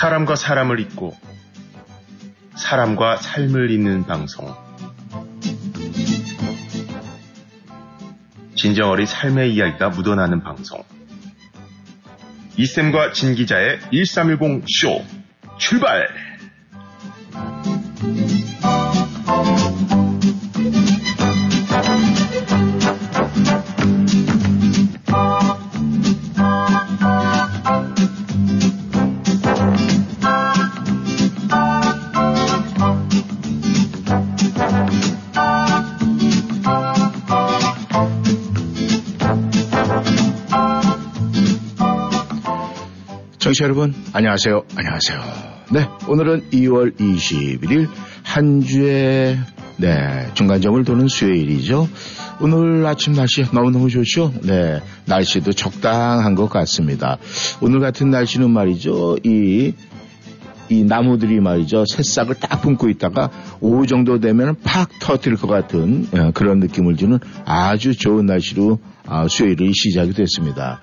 사람과 사람을 잇고 사람과 삶을 잇는 방송. 진정 어린 삶의 이야기가 묻어나는 방송. 이쌤과 진 기자의 1310 쇼 출발! 청취자 여러분, 안녕하세요. 안녕하세요. 네, 오늘은 2월 21일 한 주의 네, 중간점을 도는 수요일이죠. 오늘 아침 날씨 너무너무 좋죠? 네, 날씨도 적당한 것 같습니다. 오늘 같은 날씨는 말이죠. 이, 이 나무들이 말이죠. 새싹을 딱 품고 있다가 오후 정도 되면 팍 터뜨릴 것 같은 예, 그런 느낌을 주는 아주 좋은 날씨로 아, 수요일이 시작이 됐습니다.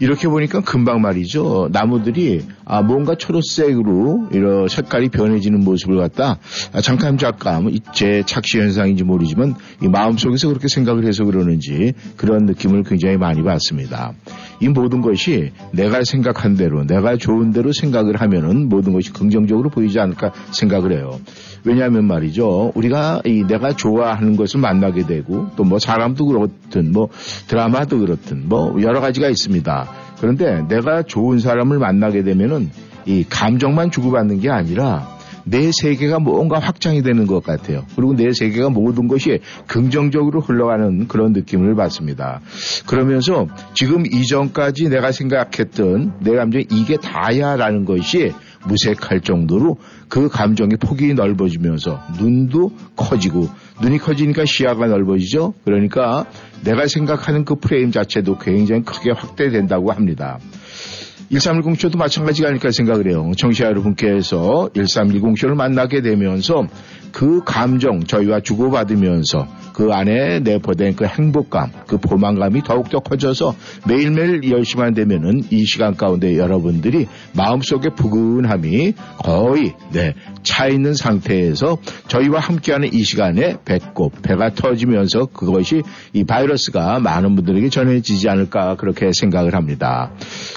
이렇게 보니까 금방 말이죠. 나무들이 아, 뭔가 초록색으로 이런 색깔이 변해지는 모습을 갖다 아, 잠깐 잠깐 제 착시 현상인지 모르지만 이 마음속에서 그렇게 생각을 해서 그러는지 그런 느낌을 굉장히 많이 받습니다. 이 모든 것이 내가 생각한 대로 내가 좋은 대로 생각을 하면은 모든 것이 긍정적으로 보이지 않을까 생각을 해요. 왜냐하면 말이죠. 우리가 이 내가 좋아하는 것을 만나게 되고 또 뭐 사람도 그렇든 뭐 드라마도 그렇든 뭐 여러 가지가 있습니다. 그런데 내가 좋은 사람을 만나게 되면은 이 감정만 주고받는 게 아니라 내 세계가 뭔가 확장이 되는 것 같아요. 그리고 내 세계가 모든 것이 긍정적으로 흘러가는 그런 느낌을 받습니다. 그러면서 지금 이전까지 내가 생각했던 내 감정이 이게 다야라는 것이 무색할 정도로 그 감정의 폭이 넓어지면서 눈도 커지고 눈이 커지니까 시야가 넓어지죠. 그러니까 내가 생각하는 그 프레임 자체도 굉장히 크게 확대된다고 합니다. 1310 쇼도 마찬가지가 아닐까 생각을 해요. 청취자 여러분께서 1310 쇼를 만나게 되면서 그 감정 저희와 주고받으면서 그 안에 내포된 그 행복감, 그 포만감이 더욱더 커져서 매일매일 열심히만 되면은 이 시간 가운데 여러분들이 마음속의 푸근함이 거의 네, 차 있는 상태에서 저희와 함께하는 이 시간에 배꼽, 배가 터지면서 그것이 이 바이러스가 많은 분들에게 전해지지 않을까 그렇게 생각을 합니다.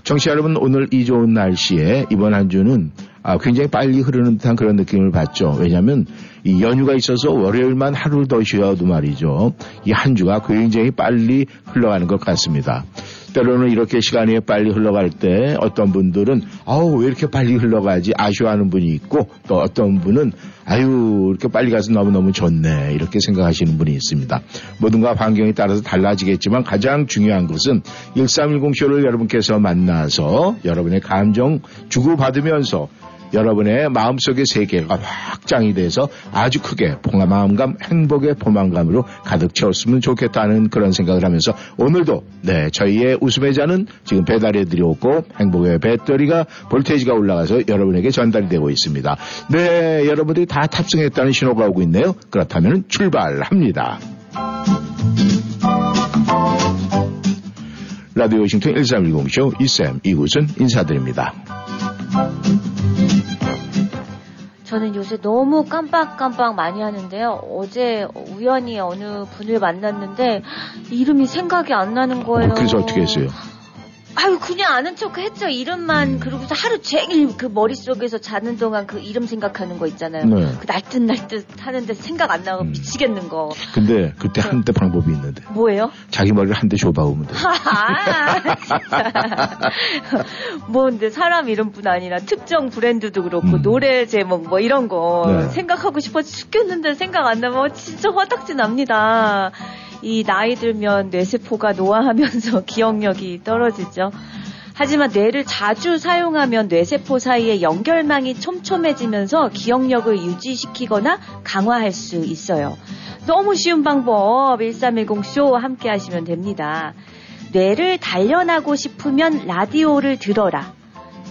청취자 여러분 오늘 이 좋은 날씨에 이번 한 주는 아, 굉장히 빨리 흐르는 듯한 그런 느낌을 받죠. 왜냐하면 이 연휴가 있어서 월요일만 하루 더 쉬어도 말이죠. 이 한 주가 굉장히 빨리 흘러가는 것 같습니다. 때로는 이렇게 시간이 빨리 흘러갈 때 어떤 분들은 아우 왜 이렇게 빨리 흘러가지 아쉬워하는 분이 있고 또 어떤 분은 아유 이렇게 빨리 가서 너무너무 좋네 이렇게 생각하시는 분이 있습니다. 모든가 환경에 따라서 달라지겠지만 가장 중요한 것은 1310쇼를 여러분께서 만나서 여러분의 감정 주고받으면서 여러분의 마음속의 세계가 확장이 돼서 아주 크게 포마음감, 행복의 포만감으로 가득 채웠으면 좋겠다는 그런 생각을 하면서 오늘도 네 저희의 웃음의 잔은 지금 배달해 드렸고 행복의 배터리가 볼테이지가 올라가서 여러분에게 전달이 되고 있습니다. 네 여러분들이 다 탑승했다는 신호가 오고 있네요. 그렇다면 출발합니다. 라디오 워싱턴 1310쇼 이쌤 이곳은 인사드립니다. 저는 요새 너무 깜빡깜빡 많이 하는데요. 어제 우연히 어느 분을 만났는데 이름이 생각이 안 나는 거예요. 그래서 어떻게 했어요? 아유 그냥 아는 척 했죠 이름만 그러고서 하루 종일 그 머릿속에서 자는 동안 그 이름 생각하는 거 있잖아요 네. 그 날듯 날듯 하는데 생각 안 나고 음. 미치겠는 거 근데 그때 네. 한때 방법이 있는데 뭐예요? 자기 머리를 한 대 줘봐오면 돼 아, 진짜 뭐 근데 사람 이름뿐 아니라 특정 브랜드도 그렇고 음. 노래 제목 뭐 이런 거 네. 생각하고 싶어 죽겠는데 생각 안 나면 진짜 화딱지 납니다 이 나이 들면 뇌세포가 노화하면서 기억력이 떨어지죠. 하지만 뇌를 자주 사용하면 뇌세포 사이의 연결망이 촘촘해지면서 기억력을 유지시키거나 강화할 수 있어요. 너무 쉬운 방법 1310쇼 함께 하시면 됩니다. 뇌를 단련하고 싶으면 라디오를 들어라.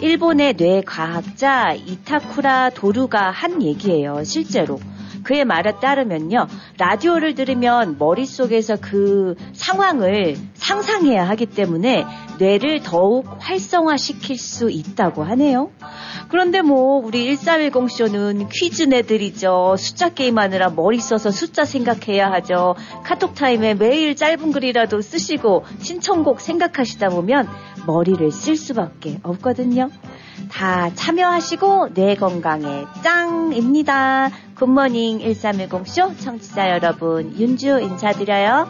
일본의 뇌과학자 이타쿠라 도루가 한 얘기예요, 실제로. 그의 말에 따르면요. 라디오를 들으면 머릿속에서 그 상황을 상상해야 하기 때문에 뇌를 더욱 활성화시킬 수 있다고 하네요. 그런데 뭐 우리 1310쇼는 퀴즈 내들이죠. 숫자 게임하느라 머리 써서 숫자 생각해야 하죠. 카톡 타임에 매일 짧은 글이라도 쓰시고 신청곡 생각하시다 보면 머리를 쓸 수밖에 없거든요. 다 참여하시고 뇌 건강에 짱입니다. 굿모닝 1310쇼 청취자 여러분 윤주 인사드려요.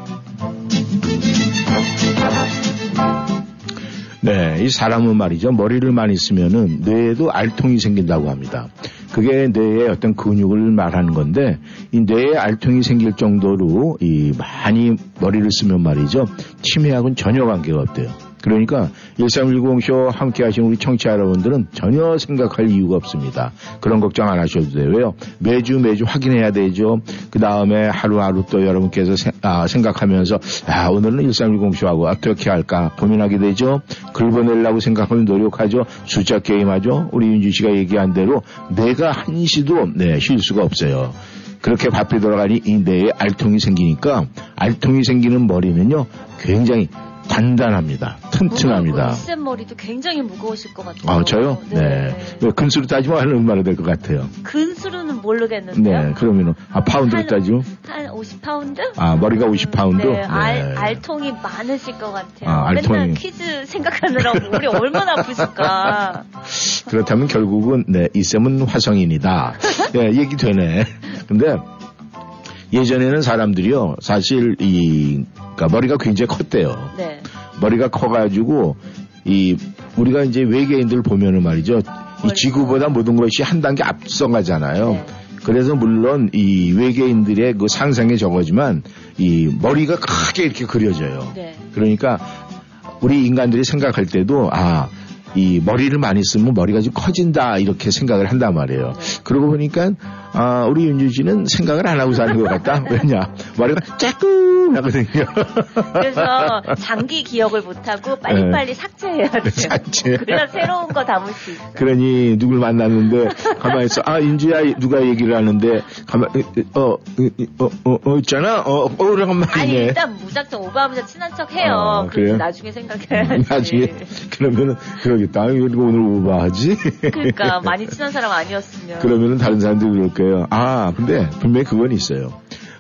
네, 이 사람은 말이죠. 머리를 많이 쓰면은 뇌에도 알통이 생긴다고 합니다. 그게 뇌의 어떤 근육을 말하는 건데 이 뇌에 알통이 생길 정도로 이 많이 머리를 쓰면 말이죠. 치매하고는 전혀 관계가 없대요. 그러니까 1310쇼 함께 하신 우리 청취자 여러분들은 전혀 생각할 이유가 없습니다. 그런 걱정 안 하셔도. 왜요? 매주 매주 확인해야 되죠. 그 다음에 하루하루 또 여러분께서 세, 아, 생각하면서 아, 오늘은 1310쇼하고 어떻게 할까 고민하게 되죠. 글 보내려고 생각하면 노력하죠. 숫자 게임하죠. 우리 윤주 씨가 얘기한 대로 내가 한시도 네, 쉴 수가 없어요. 그렇게 바삐 돌아가니 이 뇌에 알통이 생기니까 알통이 생기는 머리는요 굉장히 단단합니다. 튼튼합니다. 센 머리도 굉장히 무거우실 것 같아요. 아, 저요? 네. 네. 근수로 따지면 한 얼마나 될 것 같아요? 근수로는 모르겠는데요. 네, 그러면은, 아, 파운드로 한, 따지면? 한 50파운드? 아, 머리가 50파운드? 네, 알, 알통이 많으실 것 같아요. 아, 알통이. 맨날 퀴즈 생각하느라고 우리 얼마나 아프실까. 그렇다면 결국은, 네, 이쌤은 화성인이다. 네, 얘기 되네. 근데, 예전에는 사람들이요, 사실 이, 그러니까 머리가 굉장히 컸대요. 네. 머리가 커가지고, 이, 우리가 이제 외계인들 보면은 말이죠. 이 지구보다 모든 것이 한 단계 앞서가잖아요. 네. 그래서 물론 이 외계인들의 그 상상에 적어지만 이 머리가 크게 이렇게 그려져요. 네. 그러니까 우리 인간들이 생각할 때도 아, 이 머리를 많이 쓰면 머리가 좀 커진다 이렇게 생각을 한단 말이에요. 네. 그러고 보니까 아, 우리 윤주 씨는 생각을 안 하고 사는 것 같다. 왜냐? 머리가 쬐끔하거든요. 그래서 장기 기억을 못하고 빨리빨리 삭제해야 돼요. 네. 삭제. 그래야 새로운 거 담을 수 있어요. 그러니 누굴 만났는데 가만히 있어. 아 윤주야 누가 얘기를 하는데 가만 어어어 어, 어, 어, 있잖아. 어 오래간만이네. 아니 일단 무작정 오바하면서 친한 척 해요. 어, 그래서? 나중에 생각해야지. 나중에 그러면은 그러겠다. 아, 이거 오늘 오버하지? 그러니까 많이 친한 사람 아니었으면. 그러면은 다른 사람들이 그럴 거예요. 아, 근데 분명히 그건 있어요.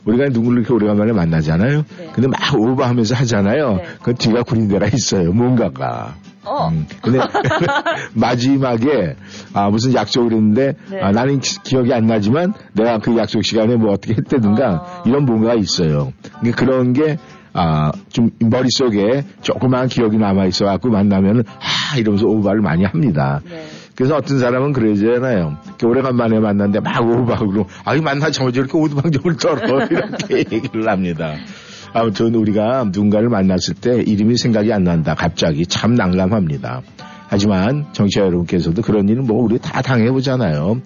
우리가 누구를 이렇게 오래간만에 만나잖아요. 네. 근데 막 오버하면서 하잖아요. 네. 그 뒤가 구린 데가 있어요. 뭔가가. 어. 음, 근데 마지막에 아 무슨 약속을 했는데 네. 아, 나는 기, 기억이 안 나지만 내가 그 약속 시간에 뭐 어떻게 했다든가 어. 이런 뭔가가 있어요. 그러니까 그런 게 아, 좀 머릿속에 조그마한 기억이 남아있어 갖고 만나면은, 아, 이러면서 오바를 많이 합니다. 네. 그래서 어떤 사람은 그러잖아요. 오래간만에 만났는데 막 그러고, 아이, 만나자마자 이렇게 오두방정을 떨어. 이렇게 얘기를 합니다. 아무튼 우리가 누군가를 만났을 때 이름이 생각이 안 난다. 갑자기 참 난감합니다. 하지만 정치자 여러분께서도 그런 일은 뭐 우리 다 당해보잖아요.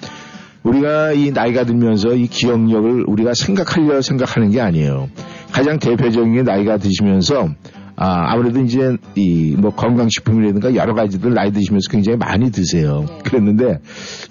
우리가 이 나이가 들면서 이 기억력을 우리가 생각하려 생각하는 게 아니에요. 가장 대표적인 게 나이가 드시면서 아, 아무래도 이제 이 뭐 건강식품이라든가 여러 가지들 나이 드시면서 굉장히 많이 드세요. 그랬는데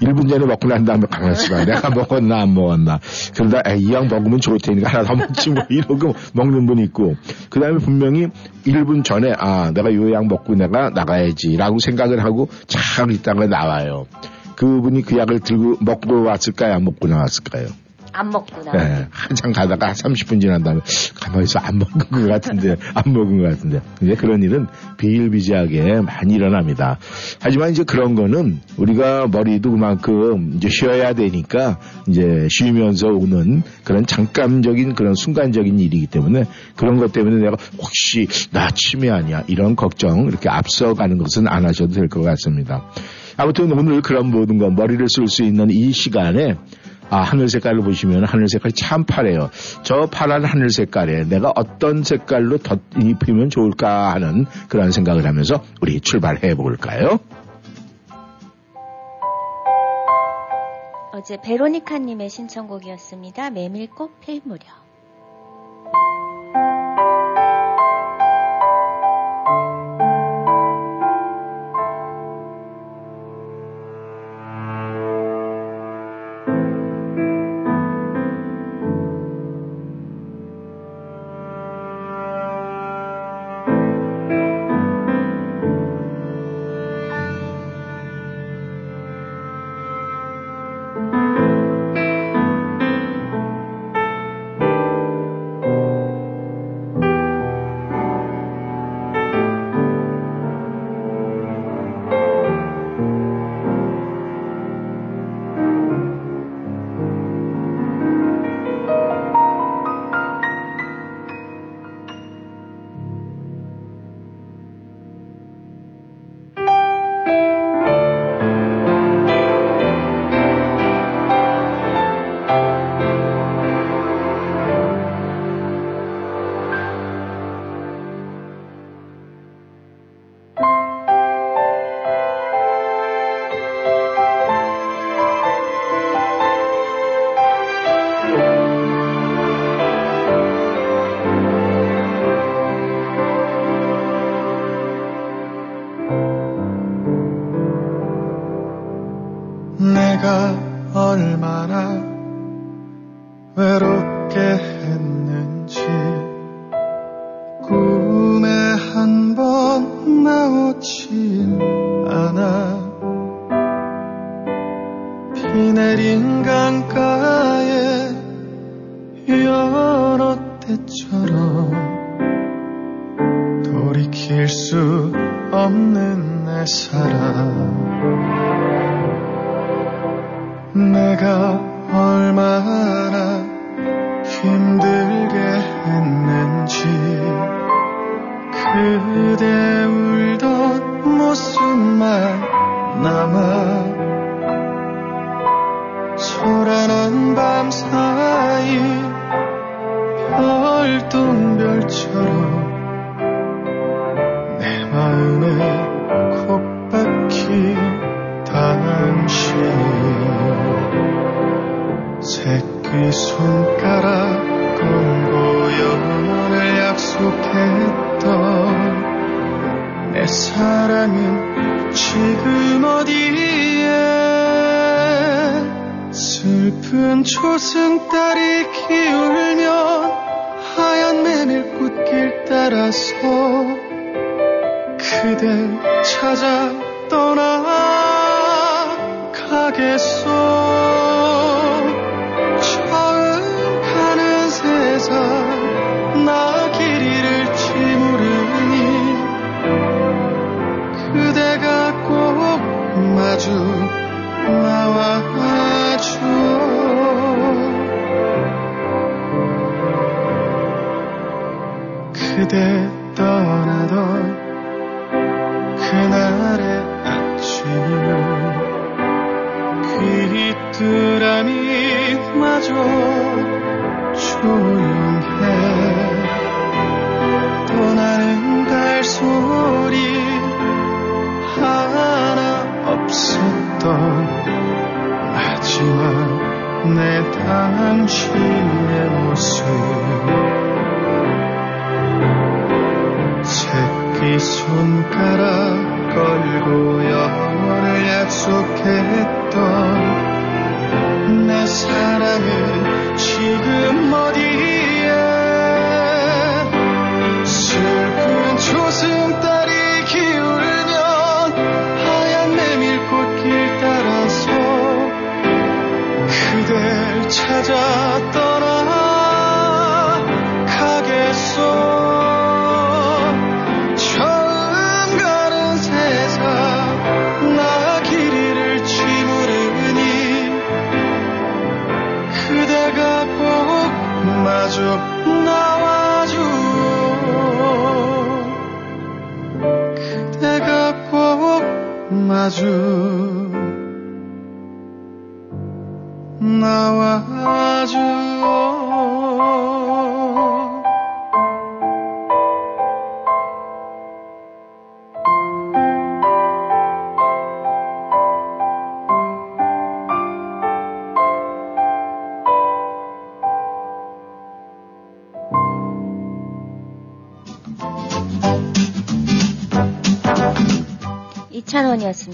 1분 전에 먹고 난 다음에 가만히 있어 봐. 내가 먹었나 안 먹었나. 그러다 에이, 이왕 먹으면 좋을 테니까 하나 더 먹지 뭐 이러고 먹는 분 있고 그 다음에 분명히 1분 전에 아 내가 요약 먹고 내가 나가야지라고 생각을 하고 참 있다가 나와요. 그분이 그 약을 들고 먹고 왔을까요? 안 먹고 나왔을까요? 안 먹구나. 네, 한참 가다가 한 30분 지난 다음에 가만히 있어 안 먹은 것 같은데 안 먹은 것 같은데 근데 그런 일은 비일비재하게 많이 일어납니다. 하지만 이제 그런 거는 우리가 머리도 그만큼 이제 쉬어야 되니까 이제 쉬면서 오는 그런 잠깐적인 그런 순간적인 일이기 때문에 그런 것 때문에 내가 혹시 나 치매 아니야 이런 걱정 이렇게 앞서가는 것은 안 하셔도 될 것 같습니다. 아무튼 오늘 그런 모든 것 머리를 쓸 수 있는 이 시간에 아, 하늘 색깔을 보시면 하늘 색깔이 참 파래요. 저 파란 하늘 색깔에 내가 어떤 색깔로 덧 입히면 좋을까 하는 그런 생각을 하면서 우리 출발해 볼까요? 어제 베로니카님의 신청곡이었습니다. 메밀꽃 필 무렵.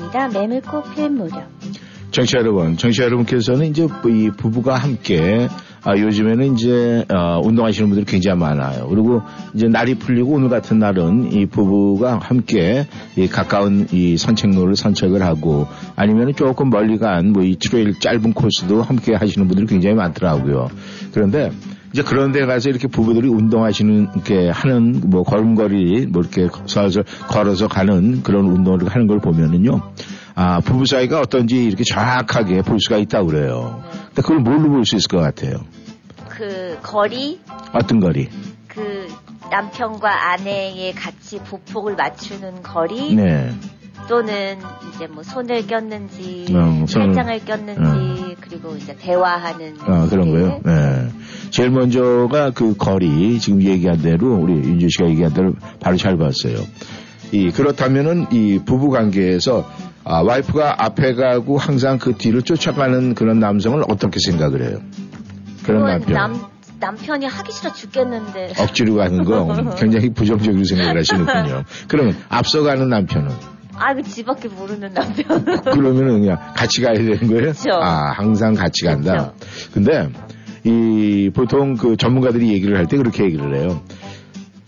이찬원이었습니다. 메밀꽃 필 무렵. 청취자 여러분, 청취자 여러분께서는 이제 이 부부가 함께 아, 요즘에는 이제 어, 운동하시는 분들이 굉장히 많아요. 그리고 이제 날이 풀리고 오늘 같은 날은 이 부부가 함께 이 가까운 이 산책로를 산책을 하고 아니면 조금 멀리 간 뭐 이 trail 짧은 코스도 함께 하시는 분들이 굉장히 많더라고요. 그런데 이제 그런 데 가서 이렇게 부부들이 운동하시는, 이렇게 하는, 뭐, 걸음걸이, 뭐, 이렇게 서서 걸어서 가는 그런 운동을 하는 걸 보면은요, 아, 부부 사이가 어떤지 이렇게 정확하게 볼 수가 있다고 그래요. 근데 그걸 뭘로 볼 수 있을 것 같아요? 그 거리, 어떤 거리? 그 남편과 아내의 같이 보폭을 맞추는 거리, 네. 또는 이제 뭐 손을 꼈는지, 음, 손을- 팔짱을 꼈는지, 그리고 이제 대화하는 아, 그런 거요? 네. 제일 먼저가 그 거리, 지금 얘기한 대로, 우리 윤주 씨가 얘기한 대로 바로 잘 봤어요. 이, 그렇다면은 이 부부 관계에서 아, 와이프가 앞에 가고 항상 그 뒤를 쫓아가는 그런 남성을 어떻게 생각을 해요? 그런 남편. 남, 남편이 하기 싫어 죽겠는데. 억지로 가는 거 굉장히 부정적으로 생각을 하시는군요. 그러면 앞서가는 남편은 아, 그 지밖에 모르는 남편. 그러면은 그냥 같이 가야 되는 거예요? 그쵸. 아, 항상 같이 간다. 근데 이 보통 그 전문가들이 얘기를 할 때 그렇게 얘기를 해요.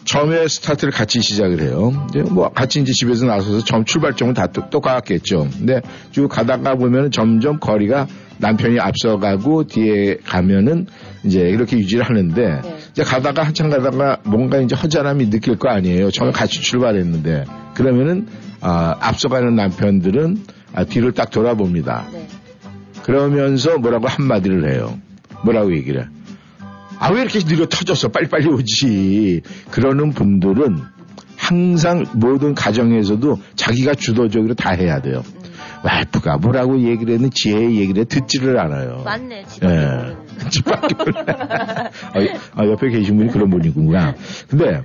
처음에 스타트를 같이 시작을 해요. 이제 뭐 같이 이제 집에서 나서서 처음 출발점은 다 똑같겠죠. 근데 쭉 가다가 보면 점점 거리가 남편이 앞서가고 뒤에 가면은 이제 이렇게 유지를 하는데 네. 이제 가다가 한참 가다가 뭔가 이제 허전함이 느낄 거 아니에요. 처음에 같이 출발했는데 그러면은 아, 앞서가는 남편들은 아, 뒤를 딱 돌아봅니다. 네. 그러면서 뭐라고 한마디를 해요. 뭐라고 얘기를 해. 아, 왜 이렇게 느려 터졌어? 빨리빨리 오지. 그러는 분들은 항상 모든 가정에서도 자기가 주도적으로 다 해야 돼요. 음. 와이프가 뭐라고 얘기를 했는 지혜 얘기를 해 듣지를 않아요. 맞네, 집밖에 예. 집밖에 몰라. 아, 옆에 계신 분이 그런 분이구나. 근데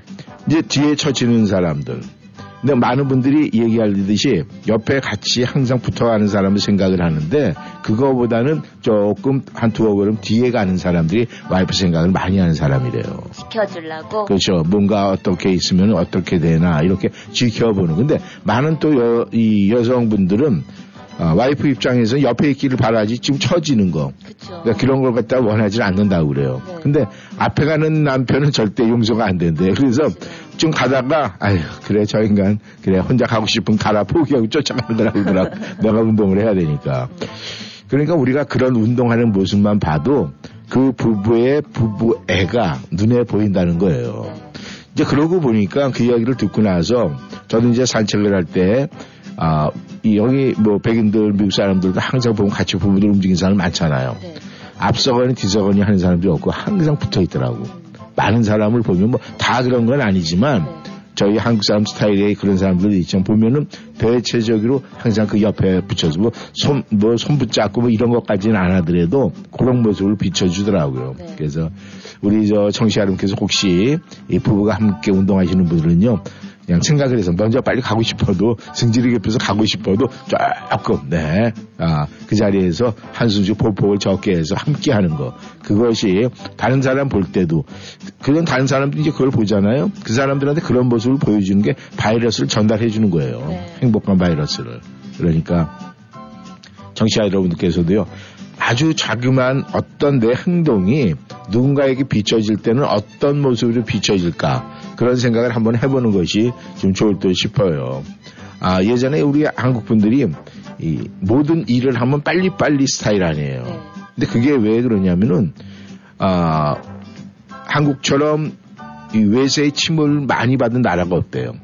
이제 뒤에 처지는 사람들, 근데 많은 분들이 얘기하듯이 옆에 같이 항상 붙어가는 사람을 생각을 하는데 그거보다는 조금 한 두어 걸음 뒤에 가는 사람들이 와이프 생각을 많이 하는 사람이래요. 지켜주려고? 그렇죠. 뭔가 어떻게 있으면 어떻게 되나 이렇게 지켜보는. 근데 많은 또 여, 이 여성분들은 어, 와이프 입장에서 옆에 있기를 바라지 지금 처지는 거. 그러니까 그런 걸 갖다 원하지 않는다고 그래요. 네. 근데 앞에 가는 남편은 절대 용서가 안 된대요. 그래서 좀 가다가 아휴 그래 저 인간 그래 혼자 가고 싶은 가라 포기하고 쫓아가더라고 그러 내가 운동을 해야 되니까. 그러니까 우리가 그런 운동하는 모습만 봐도 그 부부의 부부 애가 눈에 보인다는 거예요. 네. 이제 그러고 보니까 그 이야기를 듣고 나서 저도 이제 산책을 할때 아, 이 여기 뭐 백인들, 미국 사람들도 항상 보면 같이 부부들 움직이는 사람 많잖아요. 네. 앞서거니 뒤서거니 하는 사람들이 없고 항상 붙어 있더라고. 음. 많은 사람을 보면 뭐 다 그런 건 아니지만 네. 저희 한국 사람 스타일의 그런 사람들이 있지만 보면은 대체적으로 항상 그 옆에 붙여서 뭐 손, 뭐 손 붙잡고 뭐 이런 것까지는 안 하더라도 그런 모습을 비춰주더라고요. 네. 그래서 우리 저 청취자 여러분께서 혹시 이 부부가 함께 운동하시는 분들은요 그냥 생각을 해서 먼저 빨리 가고 싶어도 승질이 급해서 가고 싶어도 조금 네. 아, 그 자리에서 한숨씩 포폭을 적게 해서 함께 하는 거. 그것이 다른 사람 볼 때도 그건 다른 사람들이 이제 그걸 보잖아요. 그 사람들한테 그런 모습을 보여주는 게 바이러스를 전달해 주는 거예요. 네. 행복한 바이러스를. 그러니까 정치자 여러분들께서도요. 아주 자그마한 어떤 내 행동이 누군가에게 비춰질 때는 어떤 모습으로 비춰질까 그런 생각을 한번 해보는 것이 좀 좋을 듯 싶어요. 아, 예전에 우리 한국 분들이 이 모든 일을 하면 빨리빨리 스타일 아니에요. 네. 근데 그게 왜 그러냐면은 아, 한국처럼 이 외세의 침을 많이 받은 나라가 없대요.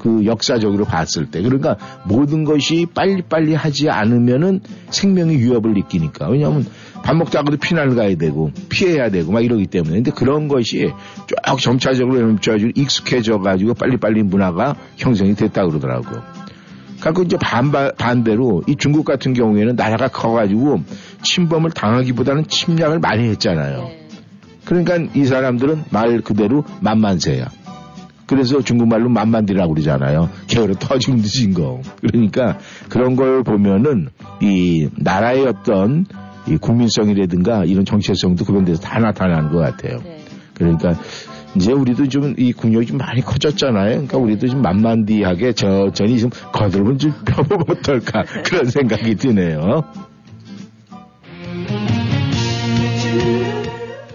그 역사적으로 봤을 때. 그러니까 모든 것이 빨리빨리 하지 않으면은 생명의 위협을 느끼니까. 왜냐하면 밥 먹다가도 피난을 가야 되고 피해야 되고 막 이러기 때문에. 근데 그런 것이 쭉 점차적으로 점차적으로 익숙해져 가지고 빨리빨리 문화가 형성이 됐다 그러더라고요. 그러니까 이제 반바, 반대로 이 중국 같은 경우에는 나라가 커가지고 침범을 당하기보다는 침략을 많이 했잖아요. 네. 그러니까 이 사람들은 말 그대로 만만세야. 그래서 중국말로 만만디라고 그러잖아요. 게으로 터지고 늦은 거. 그러니까 그런 걸 보면은 이 나라의 어떤 이 국민성이라든가 이런 정체성도 그런 데서 다 나타나는 것 같아요. 네. 그러니까 이제 우리도 좀 이 국력이 좀 많이 커졌잖아요. 그러니까 우리도 좀 만만디하게 저전히 좀 거들면 좀 펴보면 어떨까 그런 생각이 드네요.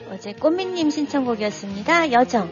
어제 꽃미님 신청곡이었습니다. 여정.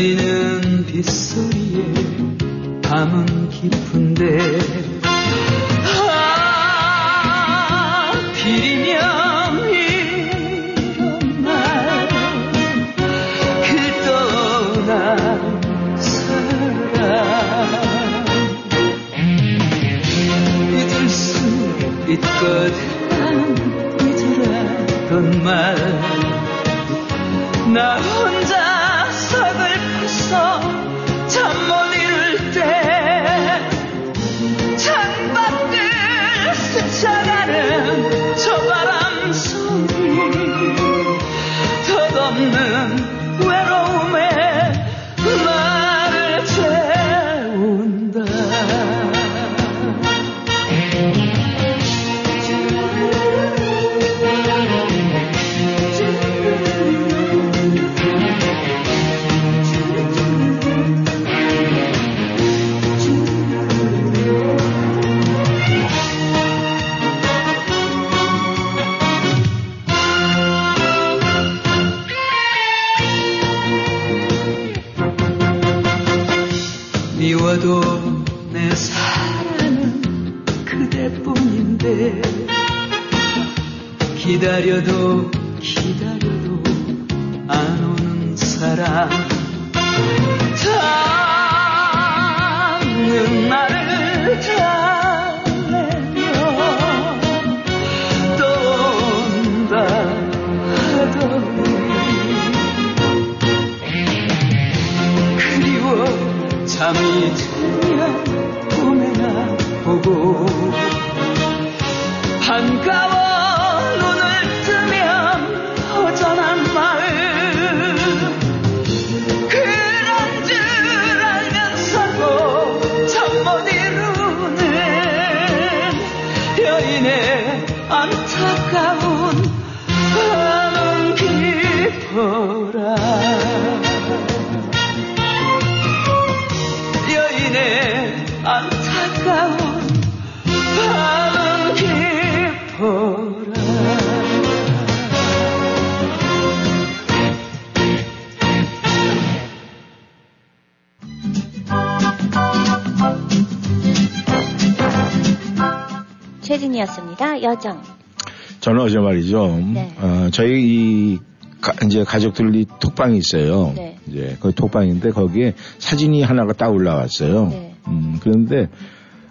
imagine 여정. 저는 어제 말이죠. 네. 어, 저희 이 가, 이제 가족들이 톡방이 있어요. 네. 이제 그 톡방인데 거기에 사진이 하나가 딱 올라왔어요. 네. 음, 그런데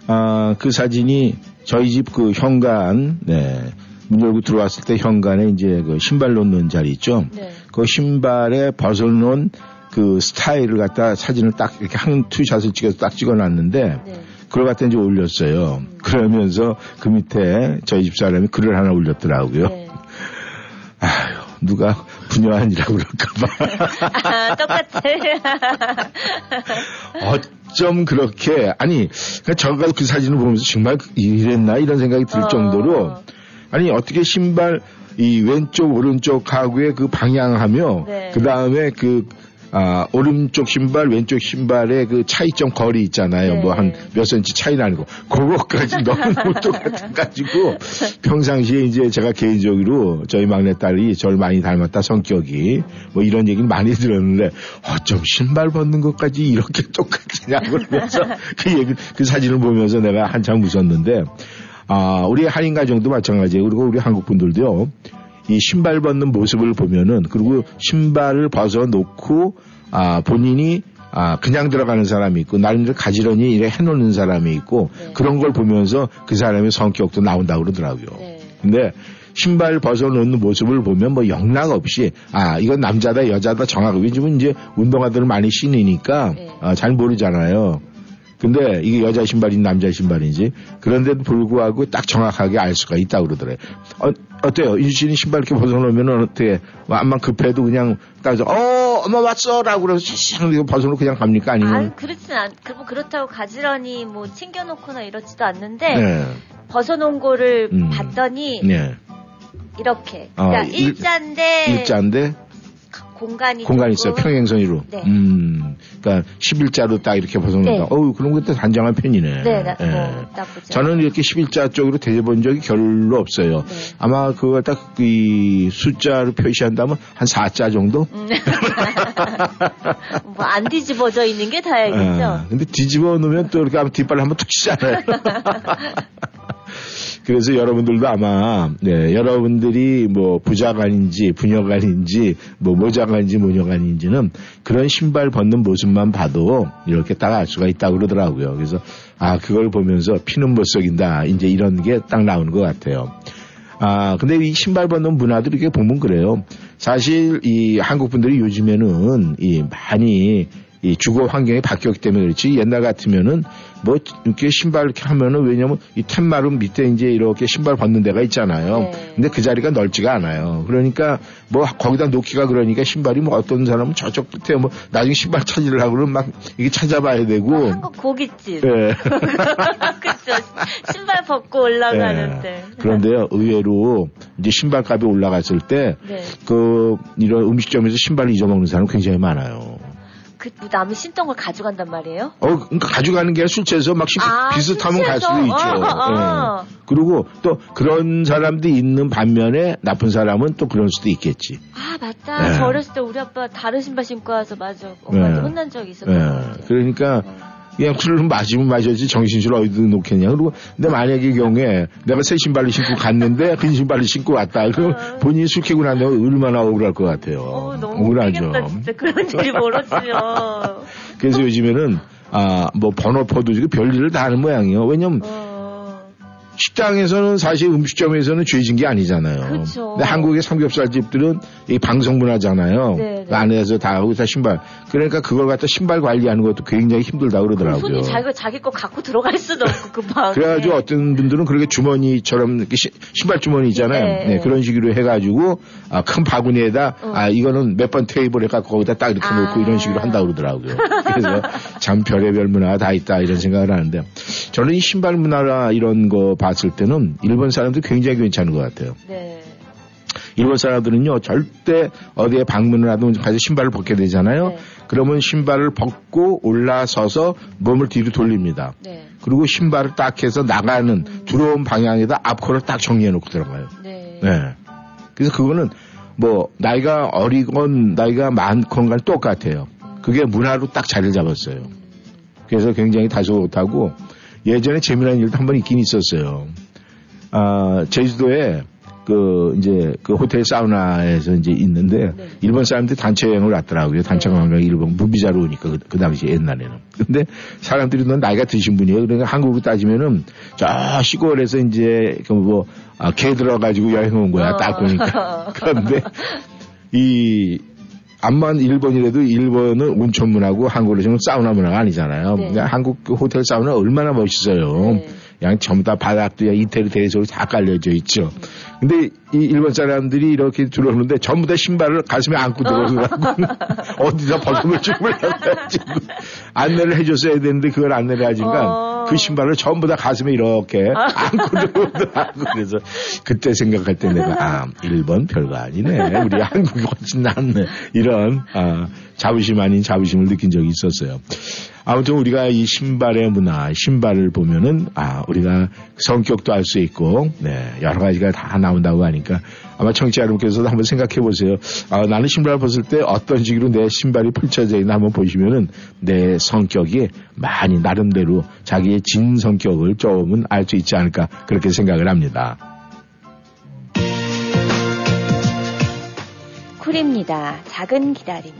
아, 그 사진이 저희 집 그 현관, 네. 문 열고 들어왔을 때 현관에 이제 그 신발 놓는 자리 있죠. 네. 그 신발에 벗어놓은 그 스타일을 갖다 사진을 딱 이렇게 한 투샷을 찍어서 딱 찍어놨는데 네. 그걸 갖다 이제 올렸어요. 그러면서 그 밑에 저희 집 사람이 글을 하나 올렸더라고요. 네. 아유, 누가 분녀한이라고 그럴까봐. 아, 똑같아. 어쩜 그렇게, 아니, 그러니까 저가 그 사진을 보면서 정말 이랬나 이런 생각이 들 어. 정도로, 아니, 어떻게 신발, 이 왼쪽, 오른쪽 가구의 그 방향하며, 네. 그 다음에 그, 아, 오른쪽 신발, 왼쪽 신발의 그 차이점 거리 있잖아요. 네. 뭐한 몇 센치 차이 나는 거. 그거까지 너무너무 똑같아가지고 평상시에 이제 제가 개인적으로 저희 막내딸이 저를 많이 닮았다 성격이 뭐 이런 얘기를 많이 들었는데 어쩜 신발 벗는 것까지 이렇게 똑같으냐 그러면서 그 얘기, 그 사진을 보면서 내가 한참 웃었는데 아, 우리 한인 가정도 마찬가지예요. 그리고 우리 한국 분들도요. 이 신발 벗는 모습을 보면은 그리고 신발을 벗어 놓고 아 본인이 아 그냥 들어가는 사람이 있고 나름대로 가지런히 이래 해놓는 사람이 있고 네. 그런 걸 보면서 그 사람의 성격도 나온다고 그러더라고요. 네. 근데 신발 벗어놓는 모습을 보면 뭐 영락 없이 아 이건 남자다 여자다 정하고 요즘은 이제 운동화들을 많이 신으니까 네. 아, 잘 모르잖아요. 근데 이게 여자 신발인지 남자 신발인지 그런데도 불구하고 딱 정확하게 알 수가 있다고 그러더래요. 어, 어때요? 윤씨는 신발 이렇게 벗어놓으면 어떻게 뭐 암만 급해도 그냥 따서 어 엄마 왔어 라고 그래서 샥 이거 벗어놓고 그냥 갑니까 아, 아니면 그렇진 않, 그, 뭐 그렇다고 가지런히 뭐 챙겨놓거나 이렇지도 않는데, 네. 벗어놓은 거를 음. 봤더니, 네. 이렇게. 어, 그러니까 일- 일자인데, 일자인데 공간이 공간이 조금- 있어요. 평행선으로. 네. 음. 그러니까 11자로 딱 이렇게 벗어놓는다. 네. 어우, 그런 것도 단정한 편이네. 네, 나, 예. 뭐, 나쁘지 저는 이렇게 11자 쪽으로 대본 적이 별로 없어요. 네. 아마 그걸 딱 이 숫자로 표시한다면 한 4자 정도? 음. 뭐, 안 뒤집어져 있는 게 다행이죠. 예. 근데 뒤집어 놓으면 또 이렇게 하면 뒷발 한번 툭 치잖아요. 그래서 여러분들도 아마 네, 여러분들이 뭐 부자간인지 부녀간인지 뭐 모자간인지 모녀간인지는 그런 신발 벗는 모습만 봐도 이렇게 딱 알 수가 있다고 그러더라고요. 그래서 아 그걸 보면서 피는 못 속인다 이제 이런 게 딱 나오는 것 같아요. 아, 근데 이 신발 벗는 문화도 이렇게 보면 그래요. 사실 이 한국 분들이 요즘에는 이 많이 이 주거 환경이 바뀌었기 때문에 그렇지 옛날 같으면은 뭐 이렇게 신발 이렇게 하면은 왜냐면 이 툇마름 밑에 이제 이렇게 신발 벗는 데가 있잖아요. 네. 근데 그 자리가 넓지가 않아요. 그러니까 뭐 거기다 놓기가 그러니까 신발이 뭐 어떤 사람은 저쪽 끝에 뭐 나중에 신발 찾으려고 그러면 막 이게 찾아봐야 되고. 한국 고깃집. 예. 그쵸. 신발 벗고 올라가는데. 예. 그런데요, 의외로 이제 신발값이 올라갔을 때, 네. 그, 이런 음식점에서 신발을 잊어먹는 사람 굉장히 많아요. 그, 뭐 남이 신던 걸 가져간단 말이에요? 어, 그러니까 가져가는 게 아니라 술집에서 막 시- 아, 비슷하면 갈? 수도 있죠. 아, 아, 아. 예. 그리고 또 그런 사람도 있는 반면에 나쁜 사람은 또 그럴 수도 있겠지. 아, 맞다. 네. 저 어렸을 때 우리 아빠 다른 신발 신고 와서 맞아. 엄마한테 네. 혼난 적이 예. 것 같아요. 그러니까 그냥 술을 마시면 마셔야지 정신줄 어디다 놓겠냐. 그리고 근데 만약에 경우에 내가 새 신발을 신고 갔는데 그 신발을 신고 왔다. 그럼 어. 본인이 술난 다음에 얼마나 억울할 것 같아요. 어, 억울하죠. 진짜. 그런 일이 벌어지면. 그래서 요즘에는 아, 뭐 번호표도 지금 별일을 다 하는 모양이에요. 왜냐면 어, 식당에서는 사실 음식점에서는 죄진 게 아니잖아요. 그쵸. 근데 한국의 삼겹살 집들은 이 방송 문화잖아요. 네, 네. 그 안에서 다 하고 다 신발. 그러니까 그걸 갖다 신발 관리하는 것도 굉장히 힘들다 그러더라고요. 손이 자기가 자기 거 갖고 들어갈 수도 없고, 그 방에. 그래가지고 어떤 분들은 그렇게 주머니처럼 이렇게 시- 신발 주머니 있잖아요. 네, 네, 네. 그런 식으로 해가지고 아, 큰 바구니에다 어. 아 이거는 몇 번 테이블에 갖고 거기다 딱 이렇게 아. 놓고 이런 식으로 한다 그러더라고요. 그래서 참 별의별 문화가 다 있다 이런 생각을 하는데 저는 이 신발 문화나 이런 거 봤을 때는 일본 사람들 굉장히 괜찮은 것 같아요. 네. 일본 사람들은요 절대 어디에 방문을 하든 가서 신발을 벗게 되잖아요. 네. 그러면 신발을 벗고 올라서서 몸을 뒤로 돌립니다. 네. 그리고 신발을 딱 해서 나가는 들어온 방향에다 앞코를 딱 정리해 놓고 들어가요. 네. 네. 그래서 그거는 뭐 나이가 어리건 나이가 많건 간 똑같아요. 그게 문화로 딱 자리를 잡았어요. 그래서 굉장히 다소곳하고 예전에 재미난 일도 한 번 있긴 있었어요. 아, 제주도에 그 이제 그 호텔 사우나에서 이제 있는데 네. 일본 사람들이 단체 여행을 왔더라고요. 단체 네. 관광 일본 무비자로 오니까 그, 그 당시 옛날에는. 근데 사람들이 넌 나이가 드신 분이에요. 그러니까 한국으로 따지면은 저 시골에서 이제 그뭐 아, 개 들어가지고 여행 온 거야. 어. 딱 보니까. 그런데 이 암만 일본이라도 일본은 온천 문화고 한국으로 지금 사우나 문화가 아니잖아요. 네. 근데 한국 그 호텔 사우나 얼마나 멋있어요. 네. 그냥 전부 다 바닥도 이태리 대해서 다 깔려져 있죠. 근데 이 일본 사람들이 이렇게 들어오는데 전부 다 신발을 가슴에 안고 들어오더라고. 어디다 벗어놓을지 몰라가지고 안내를 해줬어야 되는데 그걸 안내를 하니까 어. 그 신발을 전부 다 가슴에 이렇게 안고 들어오더라고. 그래서 그때 생각할 때 내가 아 일본 별거 아니네. 우리 한국이 훨씬 낫네. 이런 아, 자부심 아닌 자부심을 느낀 적이 있었어요. 아무튼 우리가 이 신발의 문화, 신발을 보면은 아 우리가 성격도 알 수 있고 네 여러 가지가 다 나온다고 하니까 아마 청취자 여러분께서도 한번 생각해 보세요. 아, 나는 신발 벗을 때 어떤 식으로 내 신발이 펼쳐져 있나 한번 보시면은 내 성격이 많이 나름대로 자기의 진 성격을 조금은 알 수 있지 않을까 그렇게 생각을 합니다. 쿨입니다. 작은 기다림.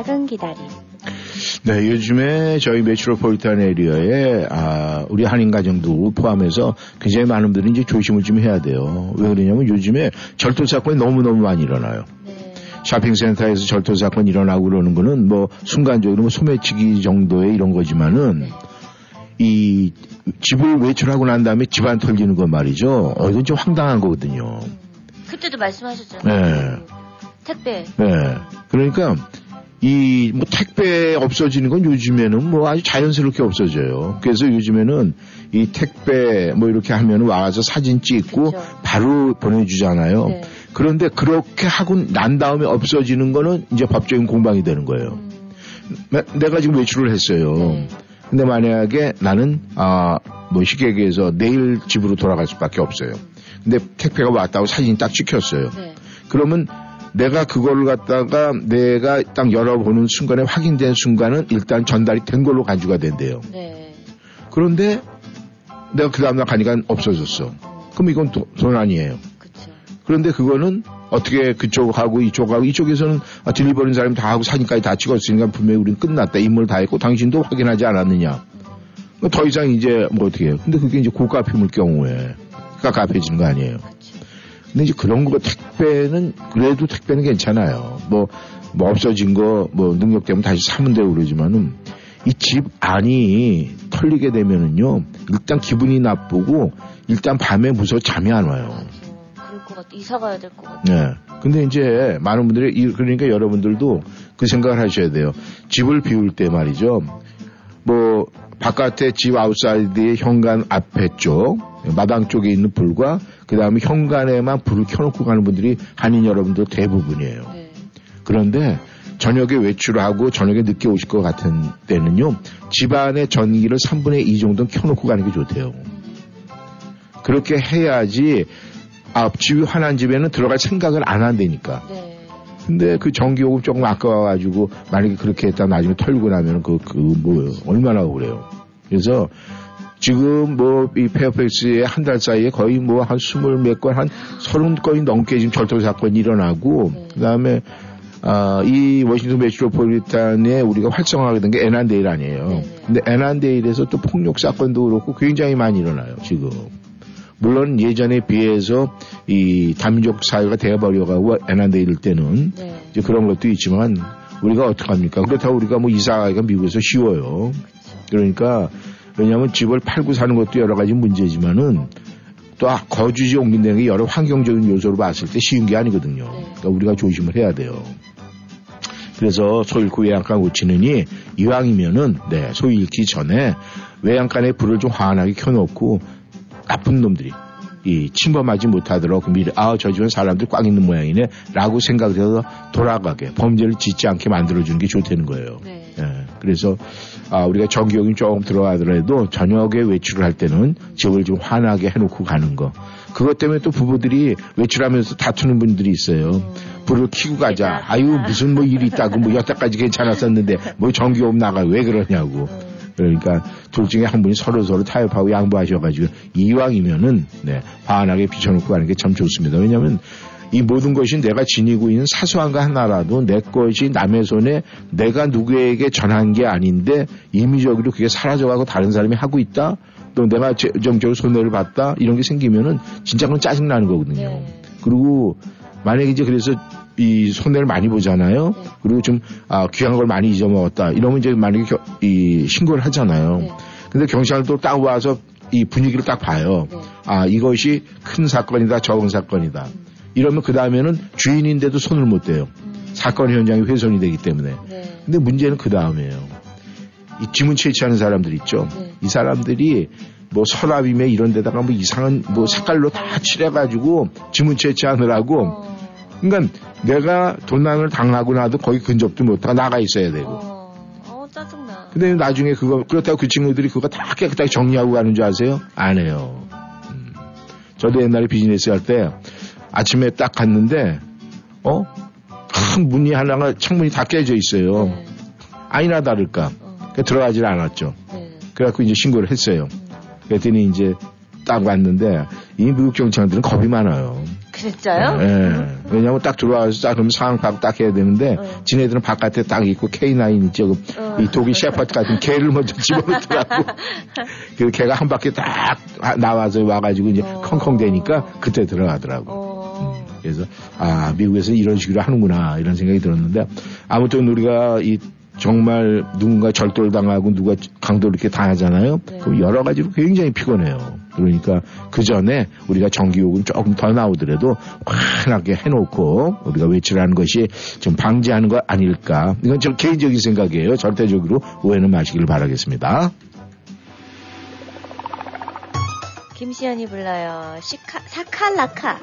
작은 기다림. 네, 요즘에 저희 메트로폴리탄 에리어에 아, 우리 한인 가정도 포함해서 굉장히 많은 분들이 이제 조심을 좀 해야 돼요. 왜 그러냐면 요즘에 절도 사건이 너무 너무 많이 일어나요. 네. 쇼핑센터에서 절도 사건 일어나고 그러는 거는 뭐 순간적으로 뭐 소매치기 정도의 이런 거지만은 이 집을 외출하고 난 다음에 집안 털리는 건 말이죠. 어, 이건 좀 황당한 거거든요. 그때도 말씀하셨잖아요. 네. 그 택배. 네. 그러니까 이 뭐 택배 없어지는 건 요즘에는 뭐 아주 자연스럽게 없어져요. 그래서 요즘에는 이 택배 뭐 이렇게 하면 와서 사진 찍고 그쵸. 바로 보내주잖아요. 네. 그런데 그렇게 하고 난 다음에 없어지는 거는 이제 법적인 공방이 되는 거예요. 음, 내- 내가 지금 외출을 했어요. 네. 근데 만약에 나는 아 뭐 쉽게 얘기해서 내일 집으로 돌아갈 수밖에 없어요. 근데 택배가 왔다고 사진이 딱 찍혔어요. 네. 그러면 내가 그거를 갖다가 내가 딱 열어보는 순간에 확인된 순간은 일단 전달이 된 걸로 간주가 된대요. 네. 그런데 내가 그 다음날 가니까 없어졌어. 그럼 이건 도- 돈 아니에요. 그쵸. 그런데 그거는 어떻게 그쪽하고 이쪽하고 이쪽에서는 아, 딜리버린 사람이 다 하고 사진까지 다 찍었으니까 분명히 우리는 끝났다. 임무를 다 했고 당신도 확인하지 않았느냐. 뭐더 이상 이제 뭐 어떻게 해요. 근데 그게 이제 고가 피물 경우에 깝깝해지는 거 아니에요. 근데 이제 그런 거 택배는 그래도 택배는 괜찮아요. 뭐, 뭐 없어진 거 뭐 능력 때문에 다시 사면 되고 그러지만은 이 집 안이 털리게 되면은요 일단 기분이 나쁘고 일단 밤에 무서워 잠이 안 와요. 그럴 것 같아. 이사 가야 될 것 같아. 네. 근데 이제 많은 분들이 이- 그러니까 여러분들도 그 생각을 하셔야 돼요. 집을 비울 때 말이죠. 뭐 바깥에 집 outside의 현관 앞에 쪽 마당 쪽에 있는 불과 그 다음에 현관에만 불을 켜놓고 가는 분들이 한인 여러분들 대부분이에요. 네. 그런데 저녁에 외출하고 저녁에 늦게 오실 것 같은 때는요 집안의 전기를 3분의 2 정도는 켜놓고 가는 게 좋대요. 그렇게 해야지 아 집이 환한 집에는 들어갈 생각을 안 한다니까. 네. 근데 그 전기요금 조금 아까워가지고 만약에 그렇게 했다 나중에 털고 나면 그, 그, 뭐, 얼마나 그래요. 그래서 지금 뭐 이 페어팩스의 한달 사이에 거의 뭐 한 스물 몇 건, 한 서른 건이 넘게 지금 절도 사건이 일어나고 네. 그 다음에 아, 이 워싱턴 메트로폴리탄에 우리가 활성화하게 된게 애난데일 아니에요. 네네. 근데 애난데일에서 또 폭력 사건도 그렇고 굉장히 많이 일어나요, 지금. 물론 예전에 비해서 이 다민족 사회가 되어버려가고 애난데일 때는 네. 이제 그런 것도 있지만 우리가 어떡합니까? 그렇다고 우리가 뭐 이사가기가 미국에서 쉬워요. 그러니까 왜냐하면 집을 팔고 사는 것도 여러 가지 문제지만은 또 아, 거주지 옮긴다는 게 여러 환경적인 요소로 봤을 때 쉬운 게 아니거든요. 네. 그러니까 우리가 조심을 해야 돼요. 그래서 소 잃고 외양간 고치느니 이왕이면은 네, 소 잃기 전에 외양간에 불을 좀 환하게 켜놓고 나쁜 놈들이 이 침범하지 못하도록 미리 아 저 집은 사람들 꽉 있는 모양이네 라고 생각을 해서 돌아가게 범죄를 짓지 않게 만들어주는 게 좋다는 거예요. 네. 예, 그래서 아, 우리가 전기요금 조금 들어가더라도 저녁에 외출을 할 때는 집을 좀 환하게 해놓고 가는 거. 그것 때문에 또 부부들이 외출하면서 다투는 분들이 있어요. 불을 켜고 가자. 아유 무슨 뭐 일이 있다고 뭐 여태까지 괜찮았었는데 뭐 전기요금 나가 왜 그러냐고. 그러니까 둘 중에 한 분이 서로 서로 타협하고 양보하셔가지고 이왕이면은 네 환하게 비춰놓고 가는 게 참 좋습니다. 왜냐하면 이 모든 것이 내가 지니고 있는 사소한 거 하나라도 내 것이 남의 손에 내가 누구에게 전한 게 아닌데 임의적으로 그게 사라져가고 다른 사람이 하고 있다. 또 내가 재정적으로 손해를 봤다. 이런 게 생기면은 진짜 그건 짜증 나는 거거든요. 네. 그리고 만약에 이제 그래서 이 손해를 많이 보잖아요. 네. 그리고 좀 아, 귀한 걸 많이 잊어먹었다. 이러면 이제 만약에 겨- 이 신고를 하잖아요. 네. 근데 경찰도 딱 와서 이 분위기를 딱 봐요. 네. 아 이것이 큰 사건이다, 적은 사건이다. 이러면 그 다음에는 주인인데도 손을 못 대요. 음. 사건 현장이 훼손이 되기 때문에. 네. 근데 문제는 그 다음이에요. 이 지문 채취하는 사람들 있죠. 네. 이 사람들이 뭐 서랍이며 이런 데다가 뭐 이상한 뭐 색깔로 다 칠해가지고 지문 채취하느라고 어. 그러니까 내가 도난을 당하고 나도 거기 근접도 못하고 나가 있어야 되고. 어. 어, 짜증나. 근데 나중에 그거 그렇다고 그 친구들이 그거 다 깨끗하게 정리하고 가는 줄 아세요? 안 해요. 음. 저도 옛날에 비즈니스 할 때 아침에 딱 갔는데 어? 큰 문이 하나가 창문이 다 깨져 있어요. 네. 아니나 다를까. 어. 그 들어가질 않았죠. 네. 그래갖고 이제 신고를 했어요. 그랬더니 이제 딱 왔는데 이 미국 경찰들은 겁이 많아요. 진짜요? 예. 왜냐면 딱 들어와서 딱 그러면 상황 딱 해야 되는데 어. 지네들은 바깥에 딱 있고 K9 있죠. 그 어. 이 독일 셰퍼드 같은 개를 먼저 집어넣더라고. 그 개가 한 바퀴 딱 나와서 와가지고 이제 어. 컹컹대니까 그때 들어가더라고. 어. 그래서 아 미국에서 이런 식으로 하는구나 이런 생각이 들었는데 아무튼 우리가 이 정말 누군가 절도를 당하고 누가 강도를 이렇게 당하잖아요. 네. 그럼 여러 가지로 굉장히 피곤해요. 그러니까 그 전에 우리가 전기요금 조금 더 나오더라도 환하게 해놓고 우리가 외출하는 것이 좀 방지하는 거 아닐까. 이건 저 개인적인 생각이에요. 절대적으로 오해는 마시길 바라겠습니다. 김시연이 불러요. 시카, 사칼라카.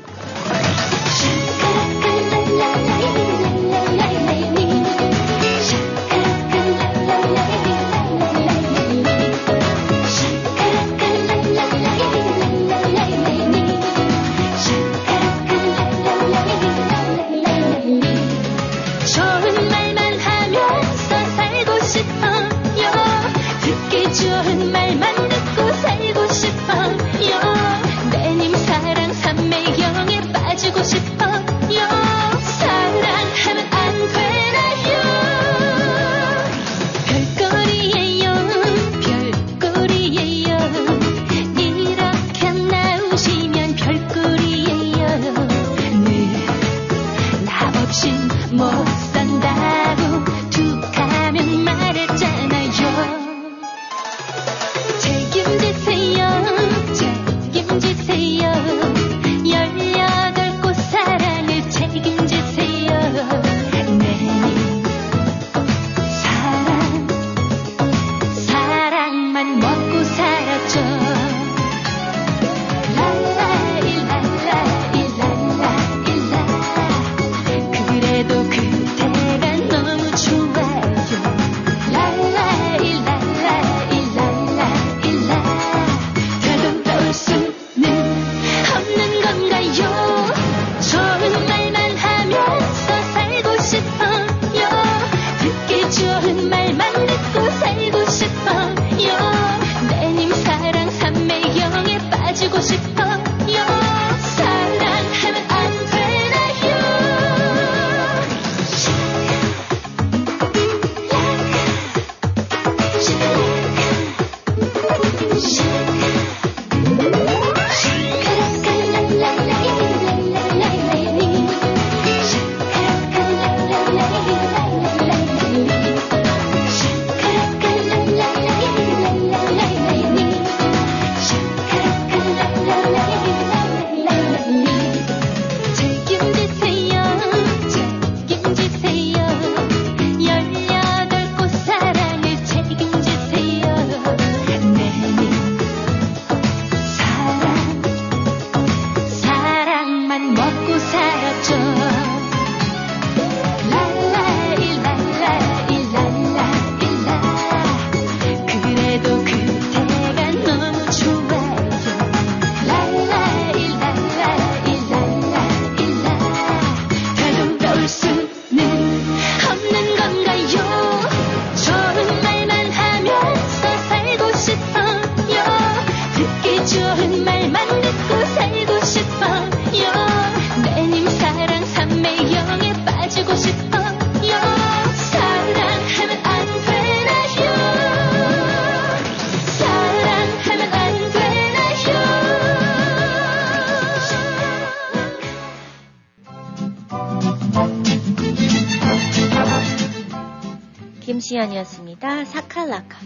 시연이었습니다. 사칼라카.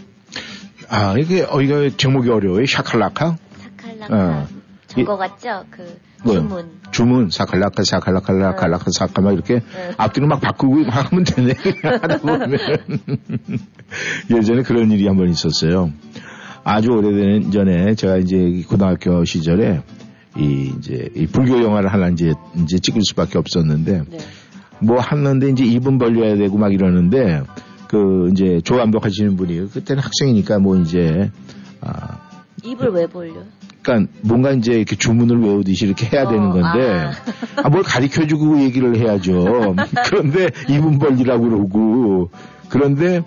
아 이게 어 이거 제목이 어려워요. 샤칼라카. 사칼라카. 어. 저거 같죠? 그 뭐요? 주문. 주문 사칼라카 사칼라칼라 칼라카 사카 막 이렇게 네. 앞뒤로 막 바꾸고 막 하면 되네 하다 보면 예전에 그런 일이 한 번 있었어요 아주 오래된 전에 제가 이제 고등학교 시절에 이 이제 이 불교 영화를 하나 이제 이제 찍을 수밖에 없었는데 네. 뭐 하는데 이제 입은 벌려야 되고 막 이러는데 그 이제 조감독 하시는 분이 그때는 학생이니까 뭐 이제 아 입을 왜 벌려? 그러니까 뭔가 이제 이렇게 주문을 외우듯이 이렇게 해야 어, 되는 건데 아, 뭘 가르쳐 주고 얘기를 해야죠. 그런데 이분 벌리라고 그러고 그런데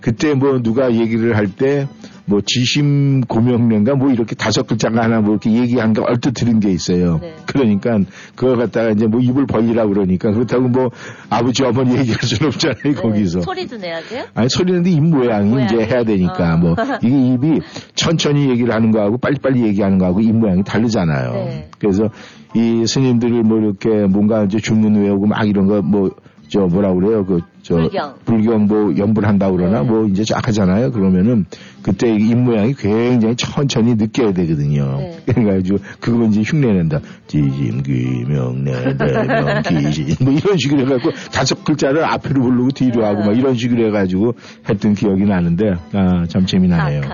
그때 뭐 누가 얘기를 할 때 뭐 지심 고명령가 뭐 이렇게 다섯 글자가 하나 뭐 이렇게 얘기한 게 얼뜻 들은 게 있어요. 네. 그러니까 그걸 갖다가 이제 뭐 입을 벌리라 그러니까 그렇다고 뭐 아버지 어머니 얘기할 수는 없잖아요 네, 거기서. 소리도 내야 돼요? 아니 소리는데 입 모양이 모양이? 이제 해야 되니까 어. 뭐 이게 입이 천천히 얘기를 하는 거하고 빨리빨리 얘기하는 거하고 입 모양이 다르잖아요. 네. 그래서 이 스님들을 뭐 이렇게 뭔가 이제 주문 외우고 막 이런 거 뭐 저 뭐라 그래요 그 저 불경. 불경 뭐 연불한다 그러나 네. 뭐 이제 쫙 하잖아요. 그러면은 그때 입 모양이 굉장히 천천히 느껴야 되거든요. 네. 그래가지고 그거 이제 흉내낸다. 지짐귀명내대명귀신 뭐 이런 식으로 해갖고 다섯 글자를 앞으로 부르고 뒤로 하고 막 이런 식으로 해가지고 했던 기억이 나는데 아 참 재미나네요.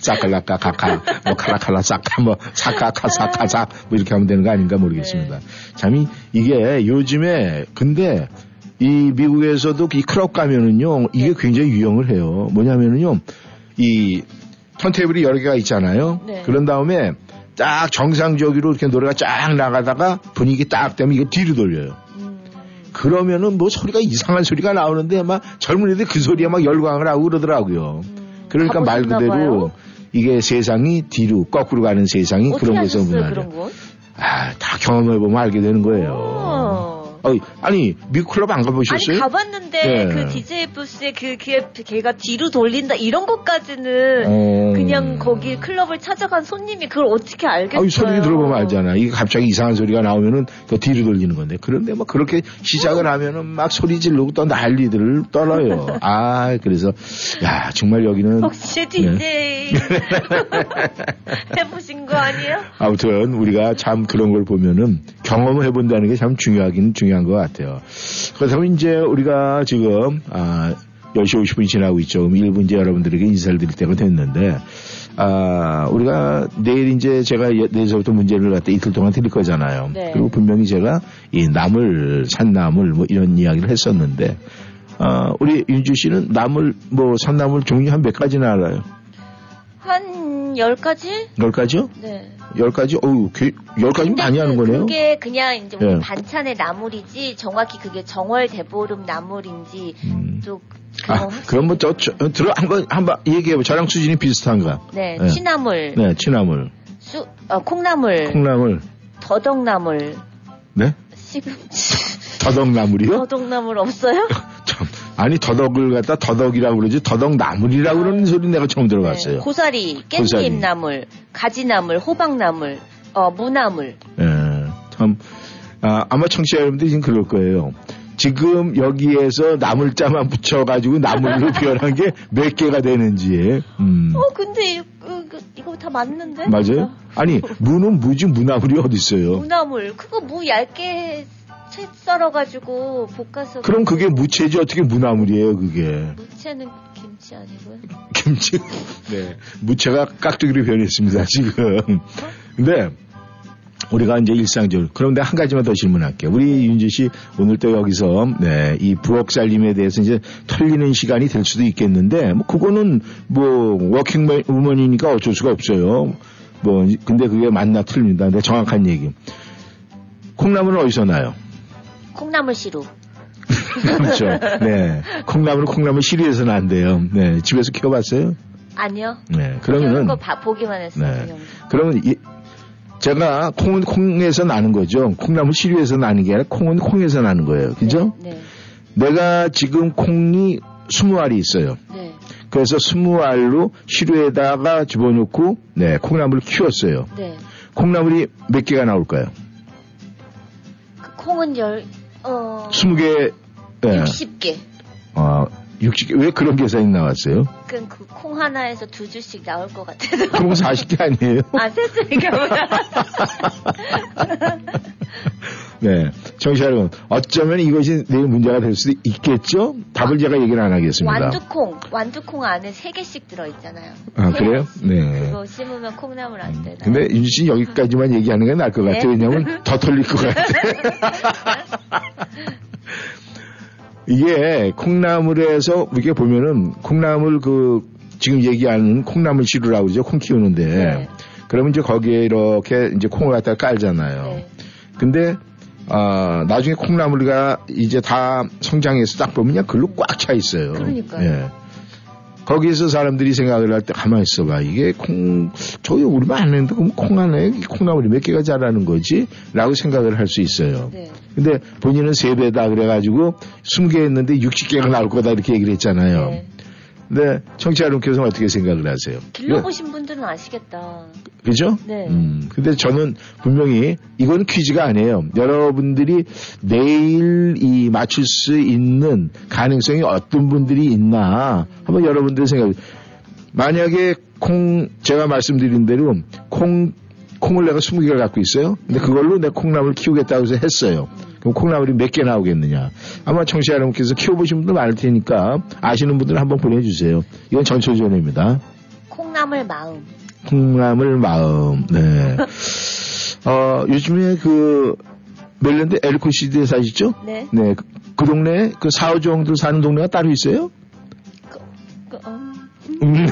사칼라카 카카 뭐 카라칼라 사카 뭐 사카카 사카사 뭐 이렇게 하면 되는 거 아닌가 모르겠습니다. 참이 이게 요즘에 근데 이 미국에서도 이 클럽 가면은요 이게 네. 굉장히 유형을 해요. 뭐냐면은요 이 턴테이블이 여러 개가 있잖아요. 네. 그런 다음에 딱 정상적으로 이렇게 노래가 쫙 나가다가 분위기 딱 되면 이게 뒤로 돌려요. 음, 그러면은 뭐 소리가 이상한 소리가 나오는데 막 젊은 애들 그 소리에 막 열광을 하고 그러더라고요. 그러니까 말 그대로? 이게 세상이 뒤로 거꾸로 가는 세상이 그런 하셨어요 문화죠. 아, 다 경험해 보면 알게 되는 거예요. 어. 어, 아니 미국 클럽 안 가보셨어요? 아니 가봤는데 네. 그 DJ 부스에 그 걔, 걔가 뒤로 돌린다 이런 것까지는 어. 그냥 거기 클럽을 찾아간 손님이 그걸 어떻게 알겠어요? 아, 이 소리 들어보면 알잖아. 이게 갑자기 이상한 소리가 나오면은 더 뒤로 돌리는 건데. 그런데 뭐 그렇게 시작을 하면은 막 소리 지르고 또 난리들을 떨어요. 아, 그래서 야 정말 여기는 혹시 네. DJ 해보신 거 아니에요? 아무튼 우리가 참 그런 걸 보면은 경험을 해본다는 게 참 중요하긴 중요 한 것 같아요. 그렇다면 이제 우리가 지금 아 10시 50분이 지나고 있죠. 그럼 1분 이제 여러분들에게 인사를 드릴 때가 됐는데 아 우리가 내일 이제 제가 예- 내일서부터 문제를 갖다 이틀 동안 드릴 거잖아요. 네. 그리고 분명히 제가 이 나물 산나물 뭐 이런 이야기를 했었는데 아 우리 윤주 씨는 나물 뭐 산나물 종류 한 몇 가지나 알아요? 한 10가지? 열 가지요? 네. 열 가지? 어우, 개- 열 가지 많이 하는 거네요. 그게 그냥 이제 예. 반찬의 나물이지 정확히 그게 정월 대보름 나물인지 음. 또 아, 그럼 뭐, 저, 저, 들어, 한 번, 한번 얘기해봐. 저랑 수준이 비슷한가? 네, 네. 취나물, 네, 취나물, 수, 어, 콩나물, 콩나물, 더덕나물, 네? 시금치, 더덕나물이요? 더덕나물 없어요? 참, 아니, 더덕을 갖다 더덕이라고 그러지, 더덕나물이라고 그러는 소리 내가 처음 들어봤어요. 네, 고사리. 깻잎나물, 가지나물, 호박나물, 어, 무나물. 예, 참, 아, 아마 청취자 여러분들이 지금 그럴 거예요. 지금 여기에서 나물자만 붙여가지고 나물로 표현한 게 몇 개가 되는지, 음. 어, 근데 이, 거 이거 다 맞는데? 맞아요? 아니, 무는 무지 무나물이 어딨어요? 무나물, 그거 무 얇게 채 썰어가지고 볶아서. 그럼 그게 무채지 어떻게 무나물이에요, 그게. 무채는 김치 아니고요? 김치. 네. 무채가 깍두기로 변했습니다, 지금. 근데, 우리가 이제 일상적으로. 그런데 한 가지만 더 질문할게요. 우리 윤지 씨, 오늘 또 여기서, 네, 이 부엌 살림에 대해서 이제 털리는 시간이 될 수도 있겠는데, 뭐, 그거는 뭐, 워킹 우먼이니까 어쩔 수가 없어요. 뭐, 근데 그게 맞나 틀립니다. 근데 정확한 얘기. 콩나물은 어디서 나요? 콩나물 시루. 그렇죠. 네. 콩나물은 콩나물 시리에서 난대요. 네. 집에서 키워봤어요? 아니요. 네. 그러면은, 거 봐- 보기만 했어요. 네. 그러면 이, 제가 콩은 콩에서 나는 거죠. 콩나물 시리에서 나는 게 아니라 콩은 콩에서 나는 거예요. 그죠? 네. 내가 지금 콩이 20알이 있어요. 네. 그래서 20알로 시루에다가 집어넣고, 네, 콩나물을 키웠어요. 네. 콩나물이 몇 개가 나올까요? 그 콩은 열, 어, 20개, 네. 60개. 어, 60개, 왜 그런 계산이 나왔어요? 그럼 그 콩 하나에서 두 줄씩 나올 것 같아서. 그럼 40개 아니에요? 아, 세 줄인가 보다. 네. 청취자 여러분, 어쩌면 이것이 내일 문제가 될 수도 있겠죠? 답을 제가 얘기를 안 하겠습니다. 완두콩, 완두콩 안에 세 개씩 들어있잖아요. 아, 세 그래요? 네. 그거 심으면 콩나물 안 되나? 근데 윤주 씨 여기까지만 얘기하는 게 나을 것 네. 같아요. 왜냐면 더 털릴 것 같아. 이게 콩나물에서 이렇게 보면은 콩나물 그 지금 얘기하는 콩나물 시루라고 그러죠. 콩 키우는데. 네. 그러면 이제 거기에 이렇게 이제 콩을 갖다가 깔잖아요. 네. 근데 아 나중에 콩나물가 이제 다 성장해서 딱 보면 그냥 글로 꽉 차 있어요. 그러니까요. 예. 거기에서 사람들이 생각을 할 때 가만히 있어봐. 이게 콩, 저기 우리만 안 했는데 그럼 콩 안에 이 콩나물이 몇 개가 자라는 거지? 라고 생각을 할 수 있어요. 네. 근데 본인은 세배다 그래가지고 20개 했는데 60개가 나올 거다 이렇게 얘기를 했잖아요. 네. 근데 청취자 여러분께서는 어떻게 생각을 하세요? 길러보신 분들은 아시겠다. 그죠? 네. 음, 근데 저는 분명히 이건 퀴즈가 아니에요. 여러분들이 내일 이 맞출 수 있는 가능성이 어떤 분들이 있나 한번 여러분들 생각. 만약에 콩 제가 말씀드린 대로 콩 콩을 내가 20개를 갖고 있어요. 근데 그걸로 내 콩나물 키우겠다고 해서 했어요. 그럼 콩나물이 몇 개 나오겠느냐. 아마 청취자 여러분께서 키워보신 분들 많을 테니까 아시는 분들 한번 보내주세요. 이건 전초전입니다. 콩나물 마음. 콩나물 마음. 네. 어, 요즘에 그, 멜랜드 엘코시드에 사시죠? 네. 네. 그, 그 동네, 그 사오정들 사는 동네가 따로 있어요? 그, 음. 음.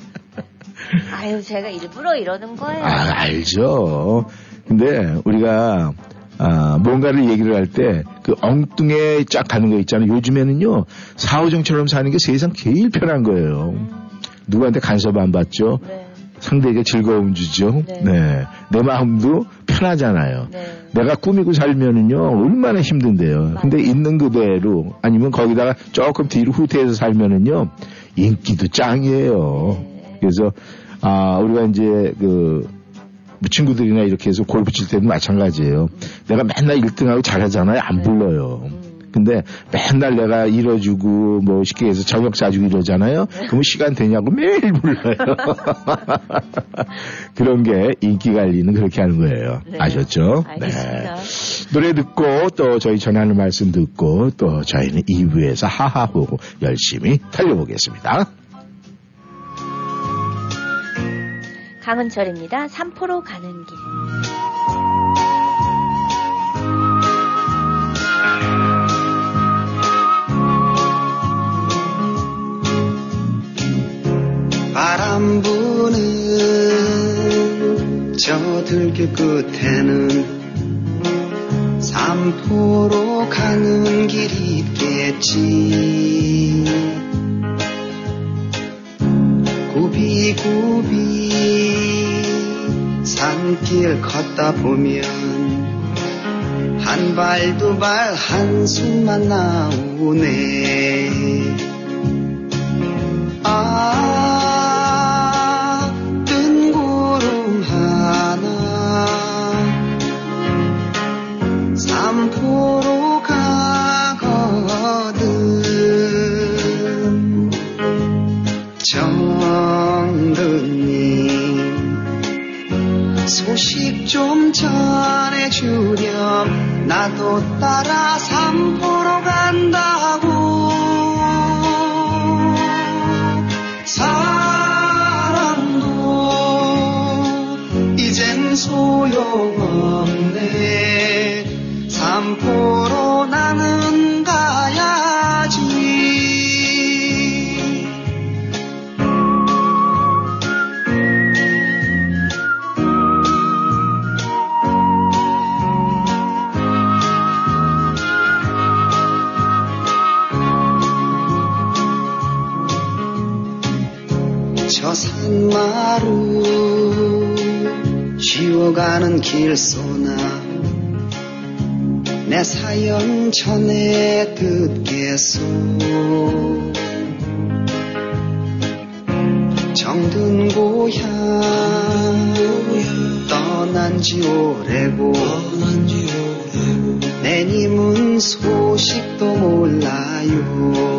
아유, 제가 일부러 이러는 거예요. 아, 알죠. 근데 우리가, 아, 뭔가를 얘기를 할 때, 그 엉뚱에 쫙 가는 거 있잖아요. 요즘에는요, 사오정처럼 사는 게 세상 제일 편한 거예요. 누구한테 간섭 안 받죠? 네. 상대에게 즐거움 주죠. 네. 네. 내 마음도 편하잖아요. 네. 내가 꾸미고 살면은요, 얼마나 힘든데요. 근데 있는 그대로, 아니면 거기다가 조금 뒤로 후퇴해서 살면은요, 인기도 짱이에요. 네. 그래서, 아, 우리가 이제 그, 뭐 친구들이나 이렇게 해서 골프 칠 때도 마찬가지예요. 내가 맨날 1등하고 잘하잖아요. 안 네. 불러요. 음. 근데 맨날 내가 잃어주고 뭐 쉽게 해서 저녁 사주고 이러잖아요. 네. 그러면 시간 되냐고 매일 불러요. 그런 게 인기 관리는 그렇게 하는 거예요. 네. 아셨죠? 알겠습니다. 노래 듣고 또 저희 전하는 말씀 듣고 또 저희는 2부에서 하하호 열심히 달려보겠습니다. 강은철입니다. 삼포로 가는 길. 바람 부는 저 들길 끝에는 삼포로 가는 길이 있겠지 굽이굽이 산길 걷다 보면 한 발 두 발 한숨만 나오네. 아, 좀 전해주렴. 나도 따라 삼포로 간다고. 사랑도 이젠 소용없네. 삼포 저 산마루 쉬어가는 길소나 내 사연 전에 듣겠소. 정든 고향 떠난 지 오래고 내님은 소식도 몰라요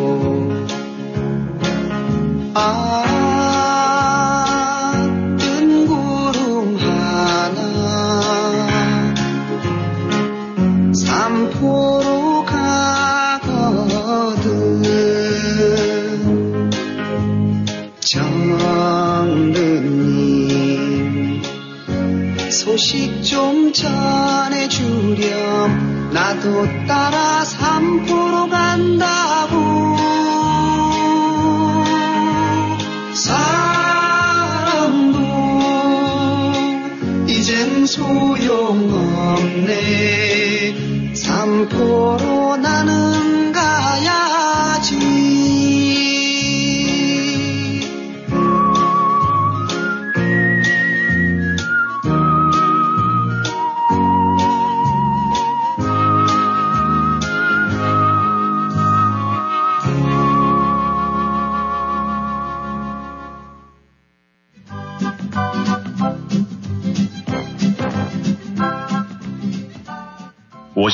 소식 좀 전해주렴. 나도 따라 삼포로 간다고. 사랑도 이젠 소용없네. 삼포로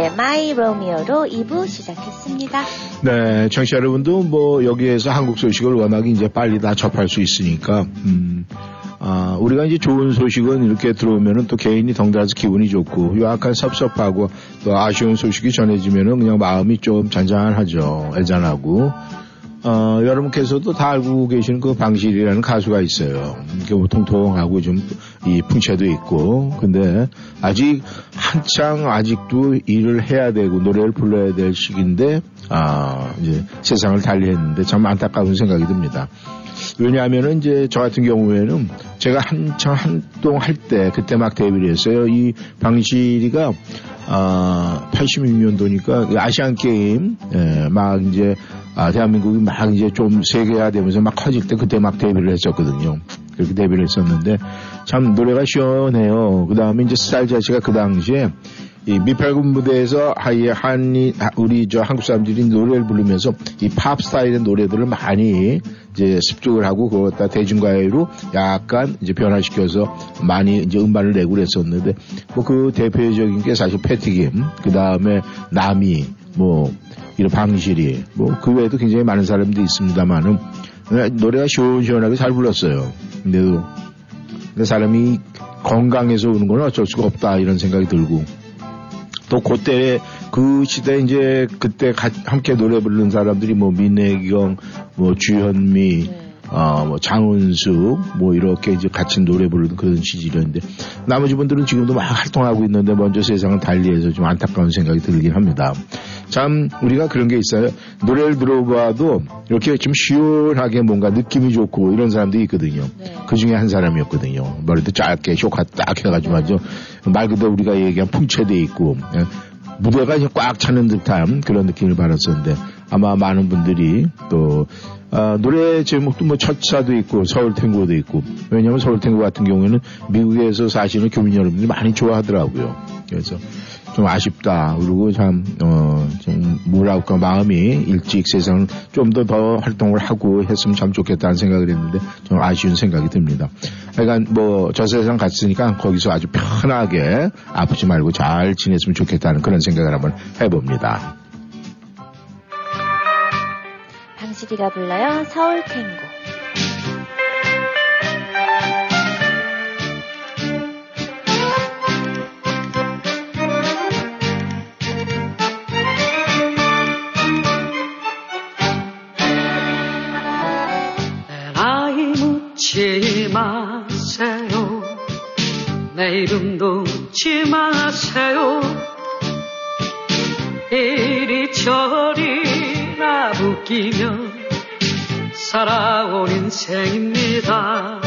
밴드의 My Romeo로 2부 시작했습니다. 네, 청취자 여러분도 뭐 여기에서 한국 소식을 워낙 이제 빨리 다 접할 수 있으니까 음, 아, 우리가 이제 좋은 소식은 이렇게 들어오면은 또 개인이 덩달아서 기분이 좋고 또 약간 섭섭하고 또 아쉬운 소식이 전해지면은 그냥 마음이 좀 잔잔하죠. 애잔하고. 어, 여러분께서도 다 알고 계시는 그 방실이라는 가수가 있어요. 이게 뭐 통통하고 좀 이 풍채도 있고. 근데 아직 한창 아직도 일을 해야 되고 노래를 불러야 될 시기인데 아 이제 세상을 달리했는데 참 안타까운 생각이 듭니다. 왜냐하면 이제 저 같은 경우에는 제가 한창 한동 할 때 그때 막 데뷔를 했어요. 이 방실이가 아 86년도니까 아시안 게임 예, 막 이제 아, 대한민국이 막 이제 좀 세계화 되면서 막 커질 때 그때 막 데뷔를 했었거든요. 그렇게 데뷔를 했었는데 참 노래가 시원해요. 그 다음에 이제 스타일 자체가 그 당시에 이 미팔군 무대에서 하이 한이 우리 저 한국 사람들이 노래를 부르면서 이 팝 스타일의 노래들을 많이 이제 습득을 하고 그걸 갖다 대중가요로 약간 이제 변화시켜서 많이 이제 음반을 내고 그랬었는데 뭐 그 대표적인 게 사실 패티김 그 다음에 나미 뭐 이런 방실이 뭐 그 외에도 굉장히 많은 사람들이 있습니다만은 노래가 시원시원하게 잘 불렀어요. 근데도 근데 사람이 건강해서 오는 건 어쩔 수가 없다 이런 생각이 들고 또 그때 그 시대 이제 그때 가, 함께 노래 부르는 사람들이 뭐 민혜경, 뭐 주현미, 네. 어, 뭐 장은수, 뭐 이렇게 이제 같이 노래 부르는 그런 시절이었는데 나머지 분들은 지금도 막 활동하고 있는데 먼저 세상을 달리해서 좀 안타까운 생각이 들긴 합니다. 참 우리가 그런 게 있어요. 노래를 들어봐도 이렇게 좀 시원하게 뭔가 느낌이 좋고 이런 사람들이 있거든요. 네. 그 중에 한 사람이었거든요. 머리도 짧게 쇼카 딱 해가지고 아주 말 그대로 우리가 얘기한 풍채돼 있고 예. 무대가 꽉 차는 듯한 그런 느낌을 받았었는데 아마 많은 분들이 또 아, 노래 제목도 뭐 첫차도 있고 서울 탱고도 있고 왜냐하면 서울 탱고 같은 경우에는 미국에서 사시는 교민 여러분들이 많이 좋아하더라고요. 그래서 좀 아쉽다. 그리고 참, 어, 좀, 뭐랄까, 마음이 일찍 세상을 좀더 더 활동을 하고 했으면 참 좋겠다는 생각을 했는데 좀 아쉬운 생각이 듭니다. 그러니까 뭐, 저 세상 갔으니까 거기서 아주 편하게 아프지 말고 잘 지냈으면 좋겠다는 그런 생각을 한번 해봅니다. 방실이가 불러요. 서울 탱고. 묻지 마세요. 내 이름도 묻지 마세요. 이리저리 나부끼며 살아온 인생입니다.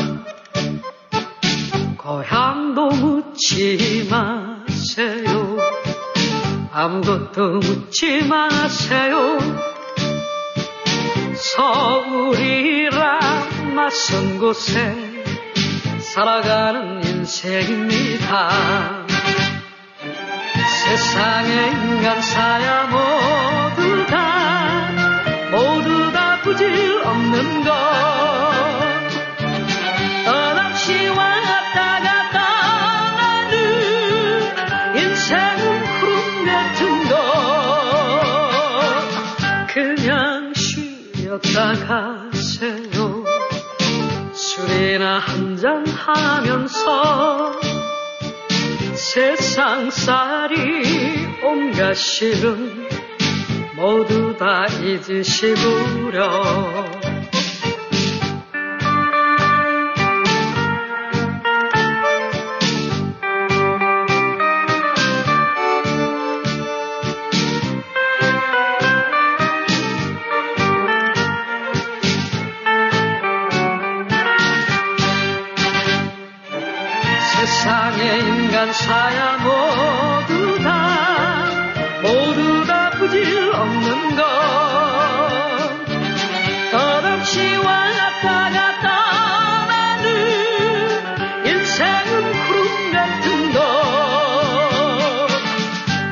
고향도 묻지 마세요. 아무것도 묻지 마세요. 서울이란 낯선 곳에 살아가는 인생입니다. 세상의 인간사야 모두 다 모두 다 부질없는 것 떠납시 왔다 갔다 나는 인생은 구름 같은 것 그냥 쉬었다 가세요 술이나 한잔 하면서 세상살이 온갖 시름 모두 다 잊으시구려 인간 사야 모두 다 모두 다 부질 없는 것. 끝없이 왔다 갔다 나는 인생은 구름 같은 것.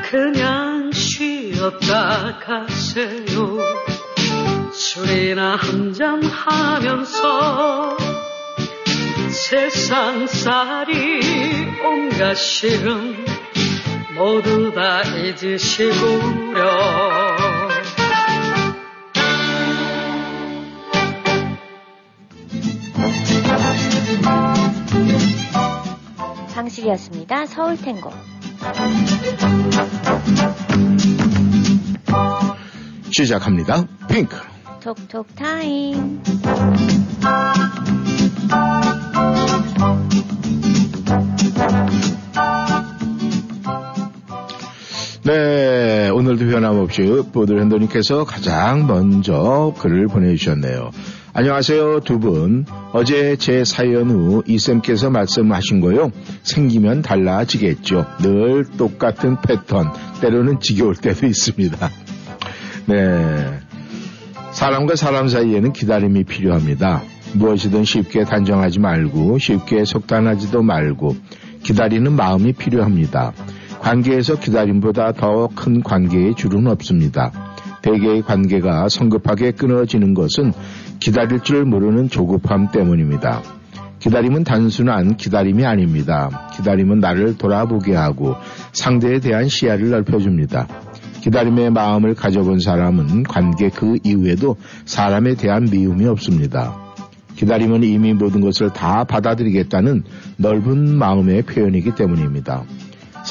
그냥 쉬었다 가세요. 술이나 한잔 하면서 세상살이 온갖 시름 모두 다 잊으시구려 방실이었습니다. 서울 탱고. 시작합니다. 핑크. 톡톡 타임. 네, 오늘도 변함없이 보드랜더님께서 가장 먼저 글을 보내주셨네요. 안녕하세요, 두 분. 어제 제 사연 후 이쌤께서 말씀하신 거요. 생기면 달라지겠죠. 늘 똑같은 패턴, 때로는 지겨울 때도 있습니다. 네. 사람과 사람 사이에는 기다림이 필요합니다. 무엇이든 쉽게 단정하지 말고 쉽게 속단하지도 말고 기다리는 마음이 필요합니다. 관계에서 기다림보다 더 큰 관계의 줄은 없습니다. 대개의 관계가 성급하게 끊어지는 것은 기다릴 줄 모르는 조급함 때문입니다. 기다림은 단순한 기다림이 아닙니다. 기다림은 나를 돌아보게 하고 상대에 대한 시야를 넓혀줍니다. 기다림의 마음을 가져본 사람은 관계 그 이후에도 사람에 대한 미움이 없습니다. 기다림은 이미 모든 것을 다 받아들이겠다는 넓은 마음의 표현이기 때문입니다.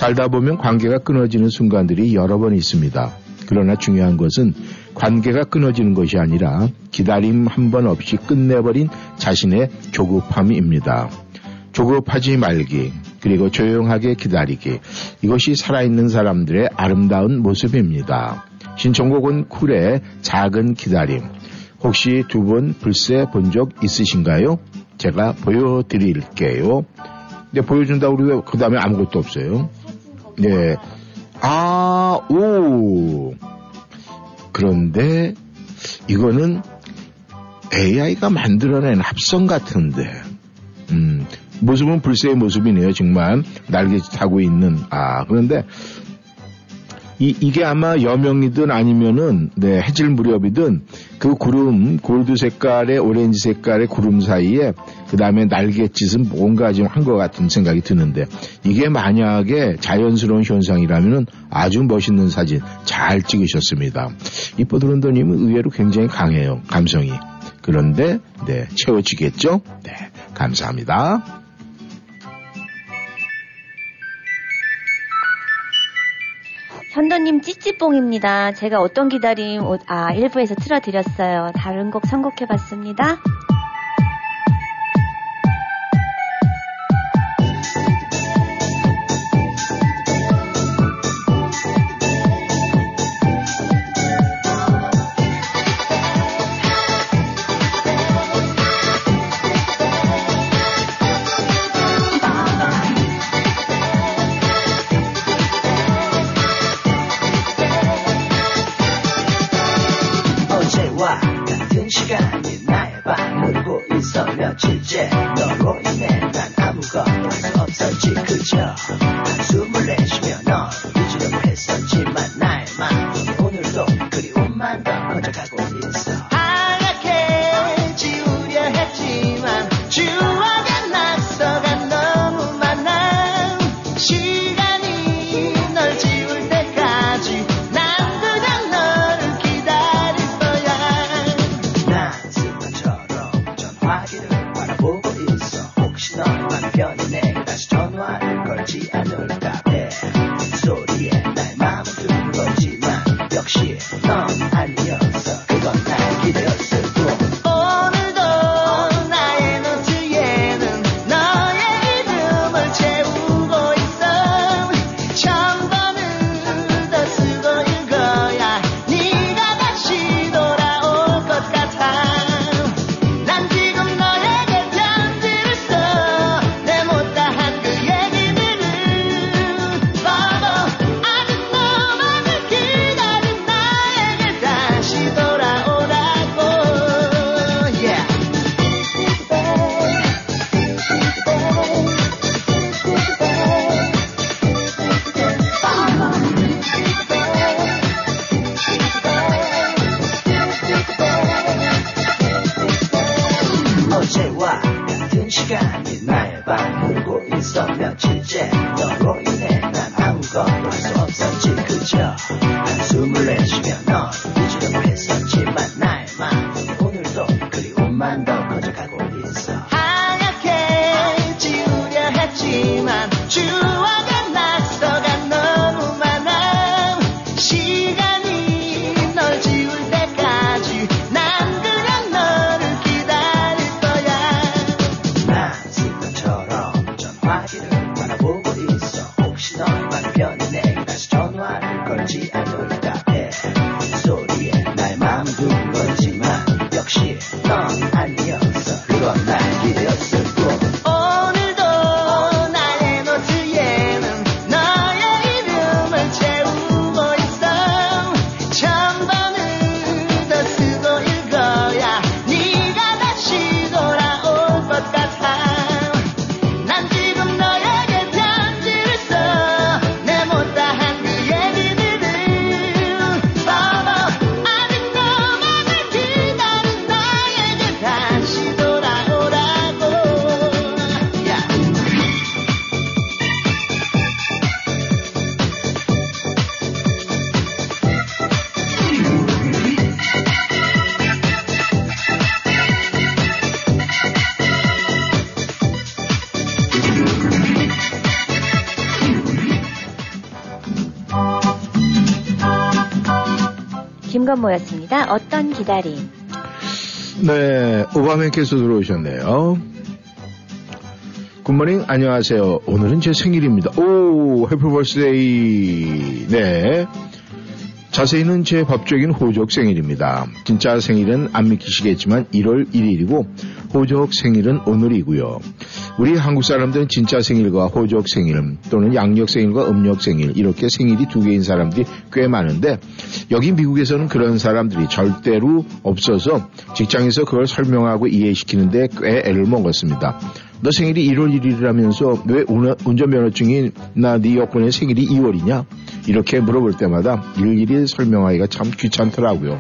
살다 보면 관계가 끊어지는 순간들이 여러 번 있습니다. 그러나 중요한 것은 관계가 끊어지는 것이 아니라 기다림 한 번 없이 끝내버린 자신의 조급함입니다. 조급하지 말기, 그리고 조용하게 기다리기. 이것이 살아있는 사람들의 아름다운 모습입니다. 신청곡은 쿨의 작은 기다림. 혹시 두 분 불새 본 적 있으신가요? 제가 보여드릴게요. 네, 보여준다고 그러고 그 다음에 아무것도 없어요. 네. 아, 오. 그런데 이거는 AI가 만들어낸 합성 같은데, 음, 모습은 불새의 모습이네요. 정말 날개 타고 있는, 아, 그런데 이, 이게 아마 여명이든 아니면은, 네, 해질 무렵이든 그 구름, 골드 색깔의 오렌지 색깔의 구름 사이에 그 다음에 날갯짓은 뭔가 좀한것 같은 생각이 드는데 이게 만약에 자연스러운 현상이라면은 아주 멋있는 사진 잘 찍으셨습니다. 이뻐드론더님은 의외로 굉장히 강해요. 감성이. 그런데, 네, 채워지겠죠? 네, 감사합니다. 현도님 찌찌뽕입니다. 제가 어떤 기다림, 오- 아, 일부에서 틀어드렸어요. 다른 곡 선곡해봤습니다. 김건모였습니다. 어떤 기다림. 네, 오바맨께서 들어오셨네요. good morning, 안녕하세요. 오늘은 제 생일입니다. 오, happy birthday. 네. 자세히는 제 법적인 호적 생일입니다. 진짜 생일은 안 믿기시겠지만 1월 1일이고 호적 생일은 오늘이고요. 우리 한국 사람들은 진짜 생일과 호적 생일 또는 양력 생일과 음력 생일 이렇게 생일이 두 개인 사람들이 꽤 많은데 여기 미국에서는 그런 사람들이 절대로 없어서 직장에서 그걸 설명하고 이해시키는데 꽤 애를 먹었습니다. 너 생일이 1월 1일이라면서 왜 운- 운전면허증이 나네 여권의 생일이 2월이냐? 이렇게 물어볼 때마다 일일이 설명하기가 참 귀찮더라고요.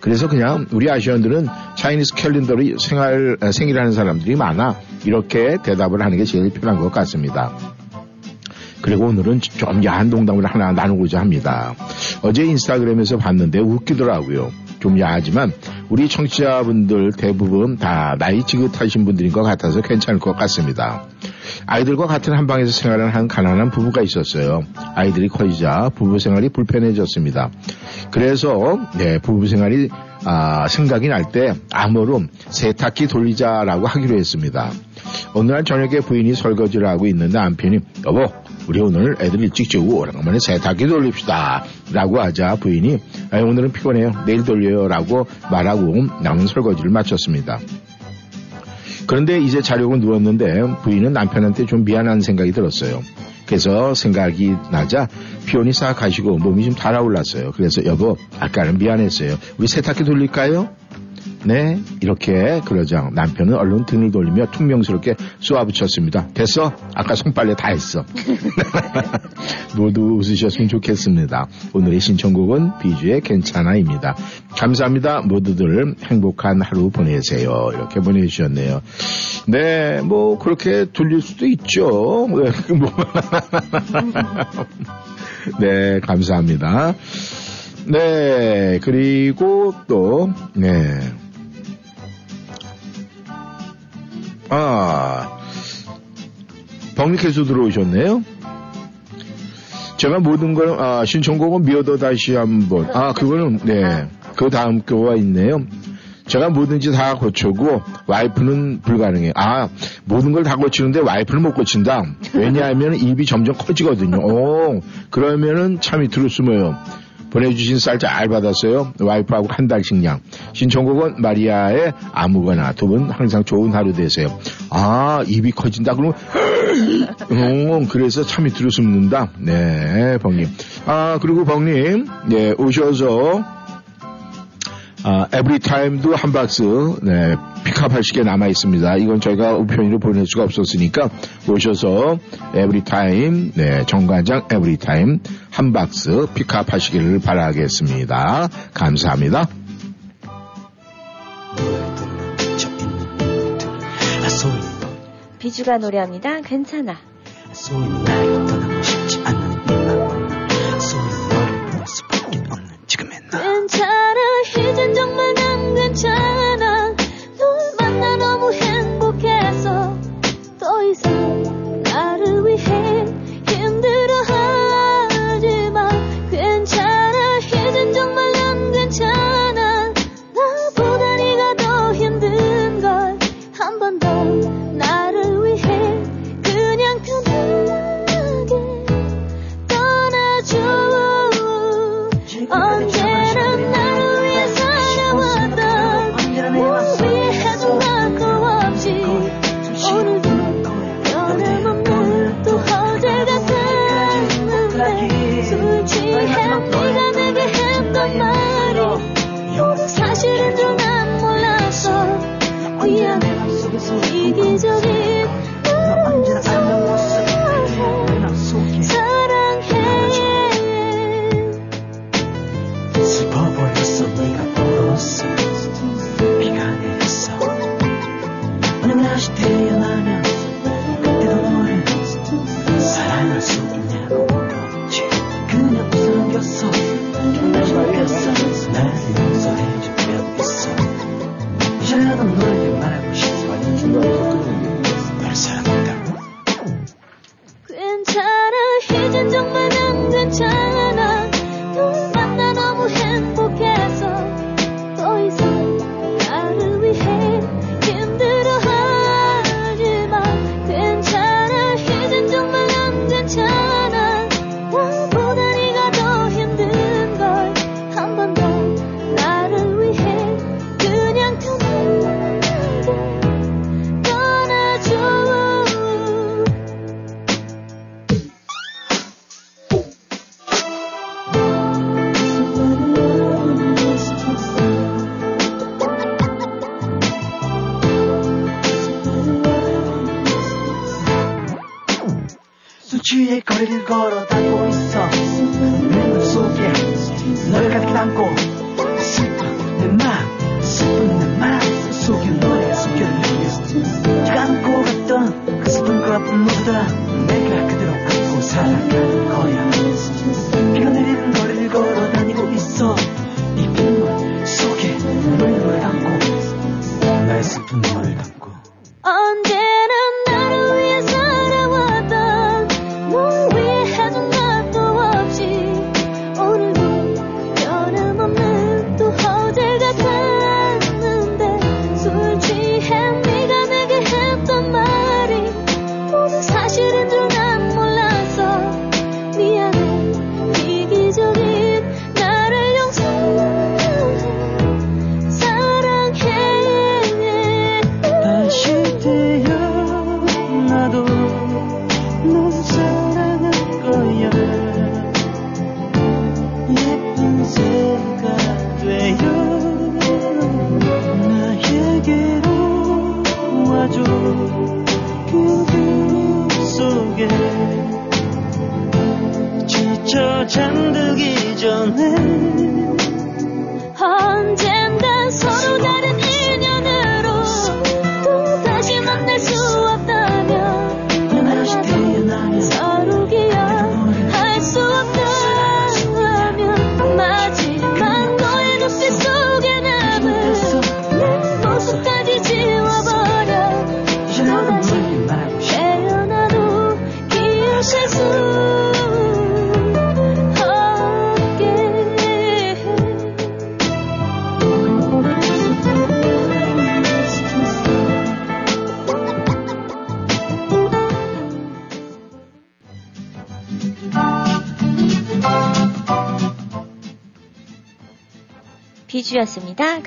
그래서 그냥 우리 아시안들은 차이니스 캘린더로 생활, 아, 생일하는 사람들이 많아. 이렇게 대답을 하는 게 제일 편한 것 같습니다. 그리고 오늘은 좀 야한 농담을 하나 나누고자 합니다. 어제 인스타그램에서 봤는데 웃기더라고요. 좀 야하지만 우리 청취자분들 대부분 다 나이 지긋하신 분들인 것 같아서 괜찮을 것 같습니다. 아이들과 같은 한 방에서 생활하는 한 가난한 부부가 있었어요. 아이들이 커지자 부부 생활이 불편해졌습니다. 그래서 네, 부부 생활이 아, 생각이 날 때 아무로 세탁기 돌리자라고 하기로 했습니다. 어느 날 저녁에 부인이 설거지를 하고 있는데 남편이 여보 우리 오늘 애들 일찍 재우고 오랜만에 세탁기 돌립시다 라고 하자 부인이 아, 오늘은 피곤해요 내일 돌려요 라고 말하고 남은 설거지를 마쳤습니다. 그런데 이제 자려고 누웠는데 부인은 남편한테 좀 미안한 생각이 들었어요. 그래서 생각이 나자 피곤이 싹 가시고 몸이 좀 달아올랐어요. 그래서 여보 아까는 미안했어요. 우리 세탁기 돌릴까요? 네 이렇게 그러자 남편은 얼른 등을 돌리며 퉁명스럽게 쏘아붙였습니다. 됐어? 아까 손빨래 다 했어. 모두 웃으셨으면 좋겠습니다. 오늘의 신청곡은 비주의 괜찮아입니다. 감사합니다. 모두들 행복한 하루 보내세요. 이렇게 보내주셨네요. 네, 뭐 그렇게 돌릴 수도 있죠. 네, 뭐. 네, 감사합니다. 네, 그리고 또, 네. 아, 벙리께서 들어오셨네요. 제가 모든 걸, 아, 신청곡은 미어도 다시 한 번. 아, 그거는, 네. 그 다음 거가 있네요. 제가 뭐든지 다 고치고 와이프는 불가능해. 아, 모든 걸 다 고치는데 와이프를 못 고친다. 왜냐하면 입이 점점 커지거든요. 오, 그러면은 참 밑으로 숨어요. 보내주신 쌀 잘 받았어요. 와이프하고 한 달씩 양. 신청곡은 마리아의 아무거나 두 분 항상 좋은 하루 되세요. 아, 입이 커진다. 그러면, 음, 그래서 참 밑으로 숨는다. 네, 벙님. 아, 그리고 벙님, 네, 오셔서, 아, 에브리타임도 한 박스, 네, 픽업하시게 남아 있습니다. 이건 저희가 우편으로 보낼 수가 없었으니까 오셔서 에브리타임, 네, 정관장 에브리타임 한 박스 픽업하시기를 바라겠습니다. 감사합니다. 소리 비주가 노래합니다. 괜찮아.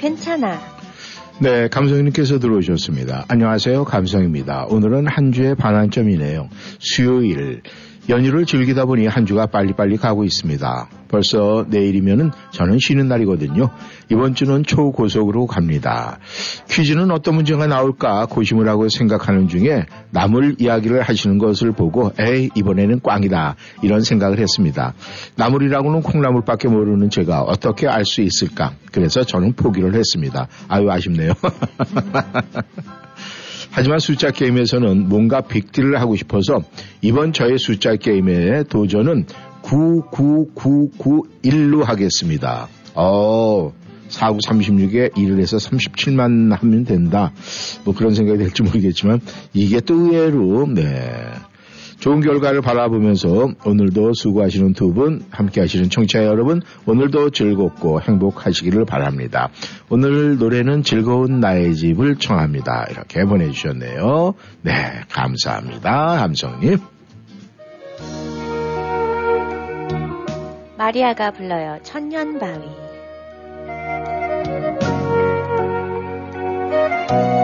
괜찮아. 네, 감성님께서 들어오셨습니다. 안녕하세요. 감성입니다. 오늘은 한 주의 반환점이네요. 수요일. 연휴를 즐기다 보니 한 주가 빨리빨리 가고 있습니다. 벌써 내일이면은 저는 쉬는 날이거든요. 이번 주는 초고속으로 갑니다. 퀴즈는 어떤 문제가 나올까 고심을 하고 생각하는 중에 나물 이야기를 하시는 것을 보고 에이 이번에는 꽝이다 이런 생각을 했습니다. 나물이라고는 콩나물밖에 모르는 제가 어떻게 알 수 있을까? 그래서 저는 포기를 했습니다. 아유 아쉽네요. 하지만 숫자 게임에서는 뭔가 빅딜을 하고 싶어서 이번 저의 숫자 게임의 도전은 99991로 하겠습니다. 어, 49, 36에 1을 해서 37만 하면 된다. 뭐 그런 생각이 될지 모르겠지만 이게 또 의외로 네. 좋은 결과를 바라보면서 오늘도 수고하시는 두 분, 함께 하시는 청취자 여러분, 오늘도 즐겁고 행복하시기를 바랍니다. 오늘 노래는 즐거운 나의 집을 청합니다. 이렇게 보내주셨네요. 네, 감사합니다. 함성님. 마리아가 불러요. 천년바위. 동양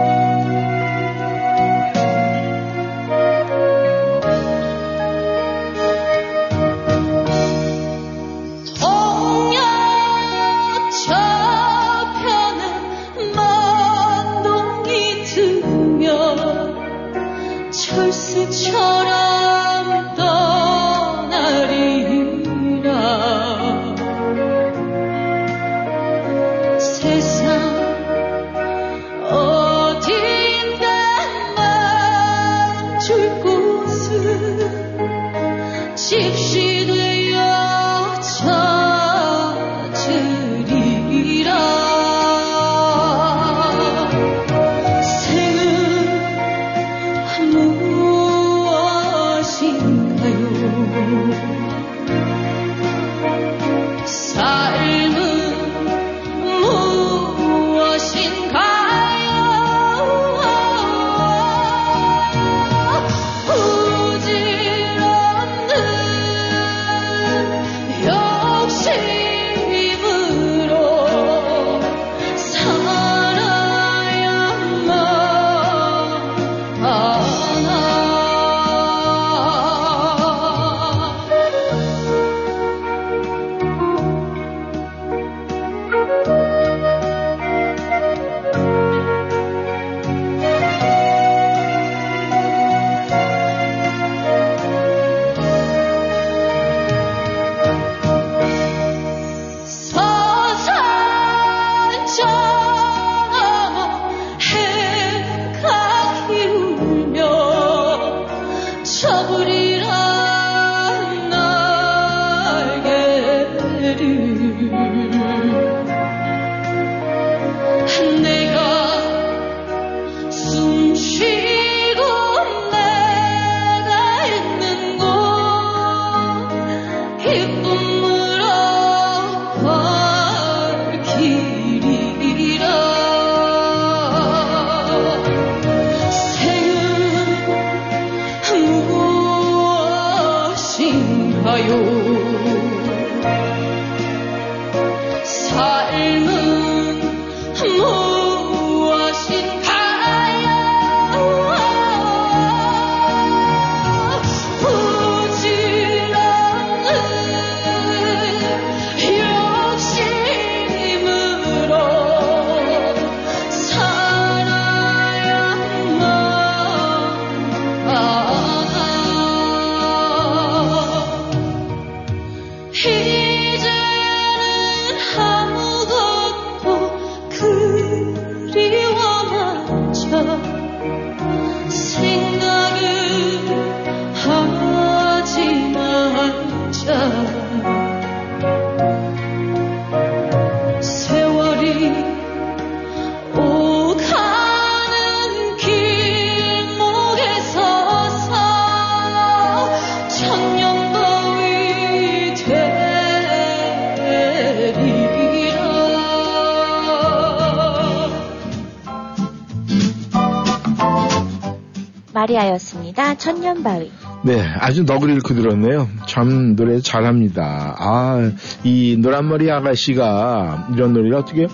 마리아였습니다. 천년바위. 네, 아주 너구리 잃고 들었네요. 참 노래 잘합니다. 아, 이 노란머리 아가씨가 이런 노래를 어떻게,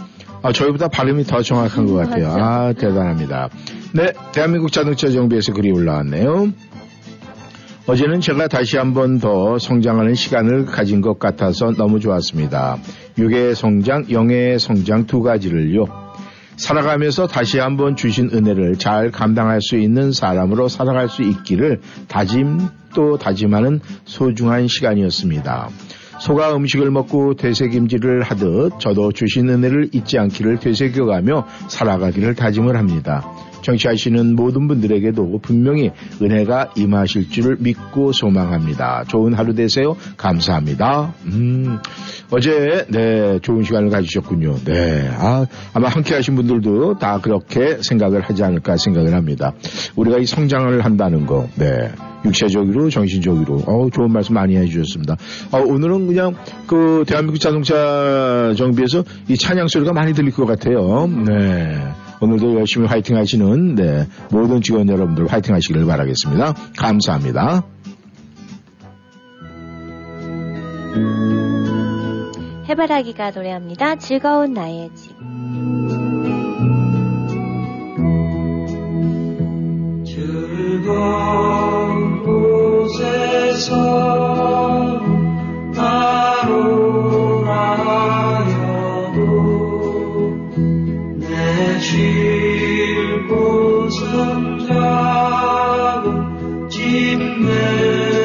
아, 저희보다 발음이 더 정확한 것 같아요. 아, 대단합니다. 네, 대한민국 자동차 정비에서 글이 올라왔네요. 어제는 제가 다시 한 번 더 성장하는 시간을 가진 것 같아서 너무 좋았습니다. 육의 성장, 영의 성장 두 가지를요. 살아가면서 다시 한번 주신 은혜를 잘 감당할 수 있는 사람으로 살아갈 수 있기를 다짐 또 다짐하는 소중한 시간이었습니다. 소가 음식을 먹고 되새김질을 하듯 저도 주신 은혜를 잊지 않기를 되새겨가며 살아가기를 다짐을 합니다. 정치하시는 모든 분들에게도 분명히 은혜가 임하실 줄을 믿고 소망합니다. 좋은 하루 되세요. 감사합니다. 음, 어제 네 좋은 시간을 가지셨군요. 네, 아, 아마 함께하신 분들도 다 그렇게 생각을 하지 않을까 생각을 합니다. 우리가 이 성장을 한다는 거, 네. 육체적으로, 정신적으로, 어 좋은 말씀 많이 해주셨습니다. 어, 오늘은 그냥 그 대한민국 자동차 정비에서 이 찬양 소리가 많이 들릴 것 같아요. 네. 오늘도 열심히 화이팅 하시는 네, 모든 직원 여러분들 화이팅 하시기를 바라겠습니다. 감사합니다. 해바라기가 노래합니다. 즐거운 나의 집. 즐거운 곳에서 나로라여도 내쉴 곳은 작은 집내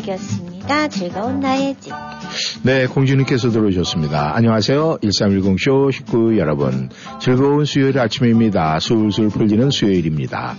해바라기였습니다. 즐거운 나의 집. 네, 공주님께서 들어오셨습니다. 안녕하세요. 1310쇼 식구 여러분. 즐거운 수요일 아침입니다. 술술 풀리는 수요일입니다.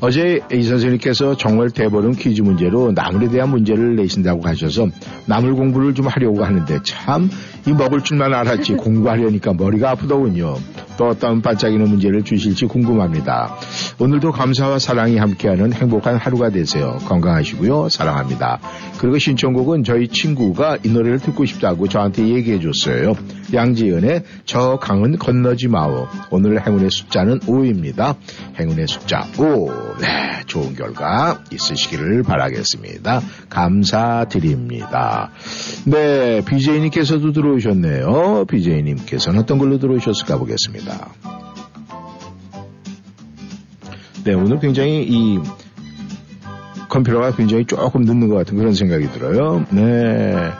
어제 이 선생님께서 정말 대보름 퀴즈 문제로 나물에 대한 문제를 내신다고 하셔서 나물 공부를 좀 하려고 하는데 참 이 먹을 줄만 알았지 공부하려니까 머리가 아프더군요. 또 어떤 반짝이는 문제를 주실지 궁금합니다. 오늘도 감사와 사랑이 함께하는 행복한 하루가 되세요. 건강하시고요. 사랑합니다. 그리고 신청곡은 저희 친구가 이 노래를 듣고 싶다고 저한테 얘기해 줬어요. 양지연의 저 강은 건너지 마오. 오늘 행운의 숫자는 5입니다. 행운의 숫자 5. 네, 좋은 결과 있으시기를 바라겠습니다. 감사드립니다. 네, BJ님께서도 들어오셨네요. BJ님께서는 어떤 걸로 들어오셨을까 보겠습니다. 네, 오늘 굉장히 이 컴퓨터가 굉장히 조금 늦는 것 같은 그런 생각이 들어요. 네.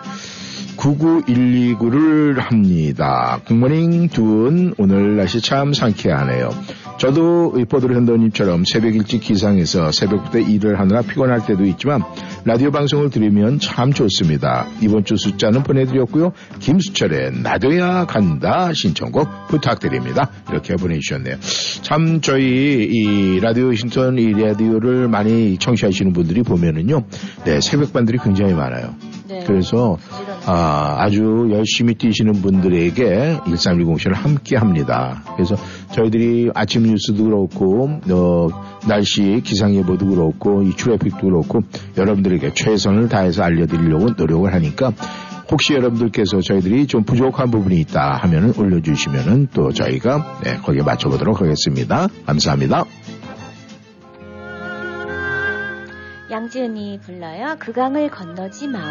99129를 합니다. 굿모닝 둔 오늘 날씨 참 상쾌하네요. 저도 이 포도르 현도님처럼 새벽 일찍 기상해서 새벽부터 일을 하느라 피곤할 때도 있지만 라디오 방송을 들으면 참 좋습니다. 이번 주 숫자는 보내드렸고요. 김수철의 나도야 간다 신청곡 부탁드립니다. 이렇게 보내주셨네요. 참 저희 이 라디오 신ton 이 라디오를 많이 청취하시는 분들이 보면은요. 네 새벽반들이 굉장히 많아요. 네. 그래서 아, 아주 열심히 뛰시는 분들에게 1310쇼를 함께 합니다. 그래서 저희들이 아침 뉴스도 그렇고, 어, 날씨 기상 예보도 그렇고, 이 트래픽도 그렇고, 여러분들에게 최선을 다해서 알려드리려고 노력을 하니까, 혹시 여러분들께서 저희들이 좀 부족한 부분이 있다 하면은 올려주시면은 또 저희가 네, 거기에 맞춰보도록 하겠습니다. 감사합니다. 양지은이 불러요. 그 강을 건너지 마오.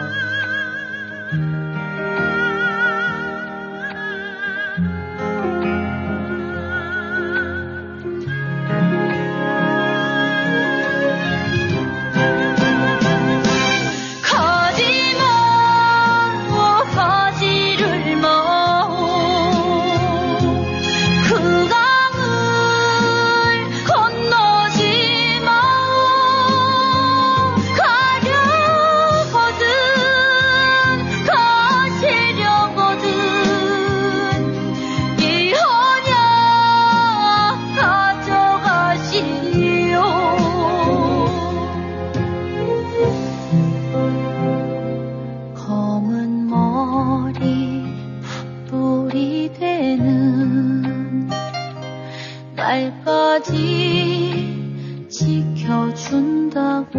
되는 날까지 지켜준다고.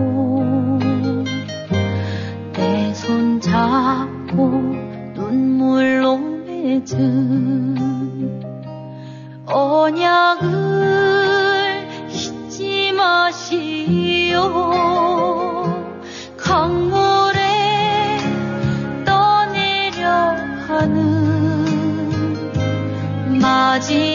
내 손 잡고 눈물로 맺은 언약을 잊지 마시오 마지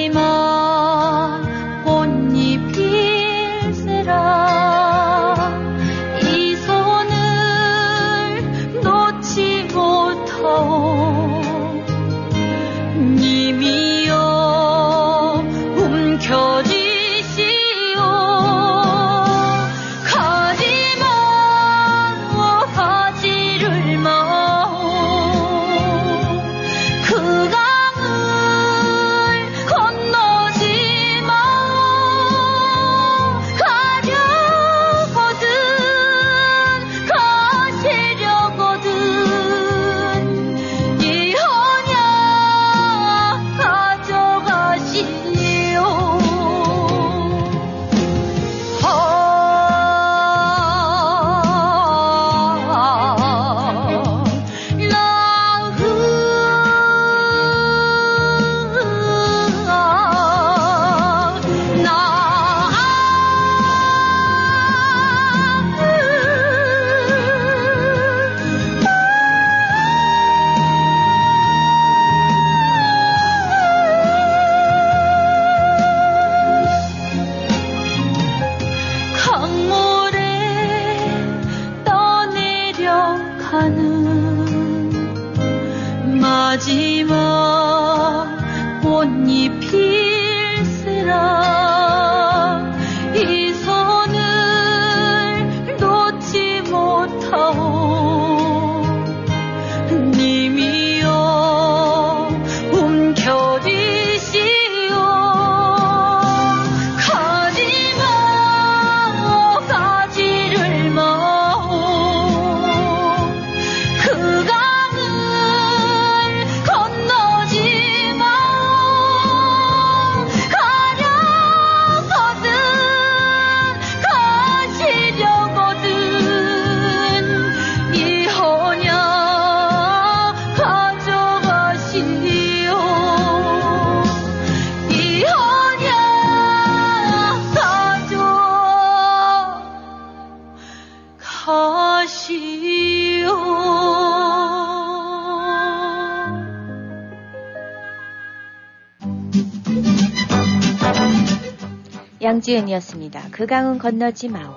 양지은이었습니다. 그 강은 건너지 마오.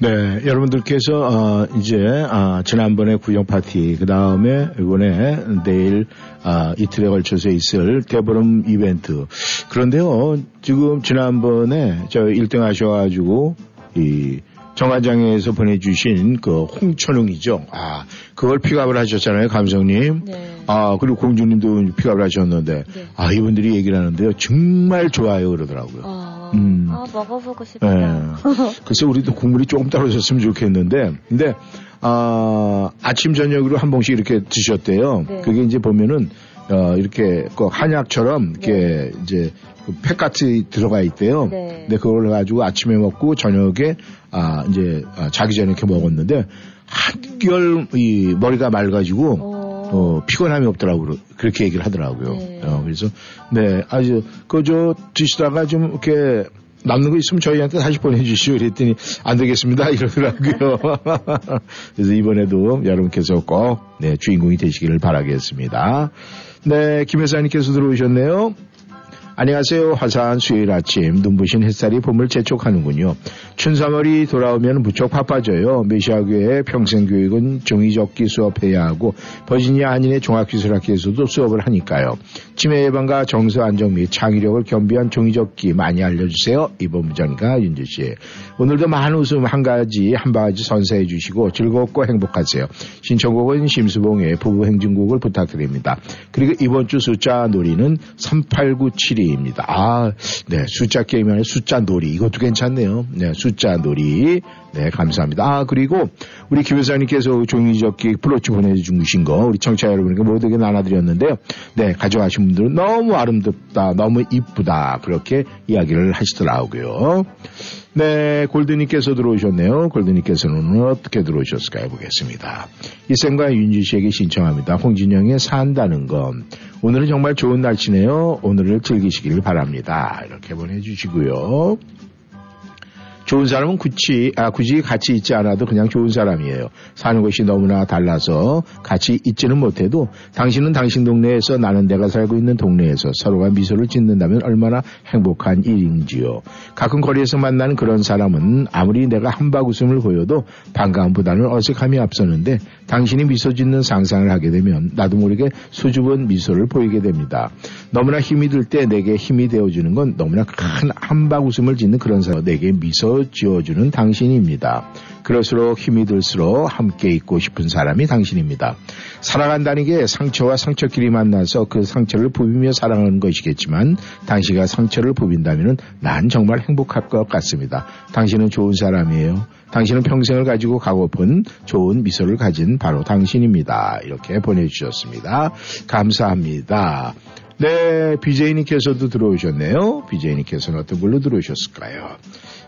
네, 여러분들께서 어, 이제 아, 지난번에 구경 파티 그 다음에 이번에 내일 아, 이틀에 걸쳐서 있을 대보름 이벤트 그런데요 지금 지난번에 저 1등 하셔가지고 이 정관장에서 보내주신 그 홍천웅이죠. 아 그걸 픽업을 하셨잖아요, 감성님. 네. 아 그리고 공주님도 픽업을 하셨는데 네. 아 이분들이 얘기를 하는데요 정말 좋아요 그러더라고요. 어, 음. 아, 먹어보고 싶다. 네. 글쎄 우리도 국물이 조금 떨어졌으면 좋겠는데 근데 아, 아침 저녁으로 한 봉씩 이렇게 드셨대요. 네. 그게 이제 보면은 어, 이렇게 그 한약처럼 이렇게 이제 그 팩같이 들어가 있대요. 네. 근데 그걸 가지고 아침에 먹고 저녁에 아 이제 아, 자기 전에 이렇게 먹었는데 한결 이 머리가 맑아지고 어, 어, 피곤함이 없더라고 그러- 그렇게 얘기를 하더라고요. 네. 어, 그래서 네 아주 그저 드시다가 좀 이렇게 남는 거 있으면 저희한테 다시 보내주시오 그랬더니 안 되겠습니다 이러더라고요. 그래서 이번에도 여러분께서 꼭 네, 주인공이 되시기를 바라겠습니다. 네, 김 회사님께서 들어오셨네요. 안녕하세요. 화사한 수요일 아침 눈부신 햇살이 봄을 재촉하는군요. 춘삼월이 돌아오면 무척 바빠져요. 메시아교회 평생교육은 종이접기 수업해야 하고 버지니아 한인의 종합기술학교에서도 수업을 하니까요. 치매 예방과 정서 안정 및 창의력을 겸비한 종이접기 많이 알려주세요. 이번 무전가 윤주 씨. 오늘도 많은 웃음 한 가지 한 바가지 선사해 주시고 즐겁고 행복하세요. 신청곡은 심수봉의 부부 행진곡을 부탁드립니다. 그리고 이번 주 숫자 놀이는 3897입니다. 아, 네, 숫자 게임 안에 숫자 놀이 이것도 괜찮네요. 네, 숫자 놀이. 네, 감사합니다. 아, 그리고 우리 김 회사님께서 종이접기 플로치 보내주신 거 우리 청취자 여러분에게 모두에게 나눠드렸는데요. 네, 가져가신 분들은 너무 아름답다, 너무 이쁘다 그렇게 이야기를 하시더라고요. 네, 골드님께서 들어오셨네요. 골드님께서는 어떻게 들어오셨을까요? 보겠습니다. 이쌤과 윤지 씨에게 신청합니다. 홍진영의 산다는 건. 오늘은 정말 좋은 날씨네요. 오늘을 즐기시길 바랍니다. 이렇게 보내주시고요. 좋은 사람은 굳이, 아, 굳이 같이 있지 않아도 그냥 좋은 사람이에요. 사는 곳이 너무나 달라서 같이 있지는 못해도 당신은 당신 동네에서 나는 내가 살고 있는 동네에서 서로가 미소를 짓는다면 얼마나 행복한 일인지요. 가끔 거리에서 만나는 그런 사람은 아무리 내가 한박 웃음을 보여도 반가움보다는 어색함이 앞서는데 당신이 미소 짓는 상상을 하게 되면 나도 모르게 수줍은 미소를 보이게 됩니다. 너무나 힘이 들 때 내게 힘이 되어주는 건 너무나 큰 한박 웃음을 짓는 그런 사람, 내게 미소 지어주는 당신입니다. 그럴수록 힘이 들수록 함께 있고 싶은 사람이 당신입니다. 살아간다는 게 상처와 상처끼리 만나서 그 상처를 부비며 살아가는 것이겠지만 당신과 상처를 부빈다면 난 정말 행복할 것 같습니다. 당신은 좋은 사람이에요. 당신은 평생을 가지고 가고픈 좋은 미소를 가진 바로 당신입니다. 이렇게 보내주셨습니다. 감사합니다. 네, BJ님께서도 들어오셨네요. BJ님께서는 어떤 걸로 들어오셨을까요?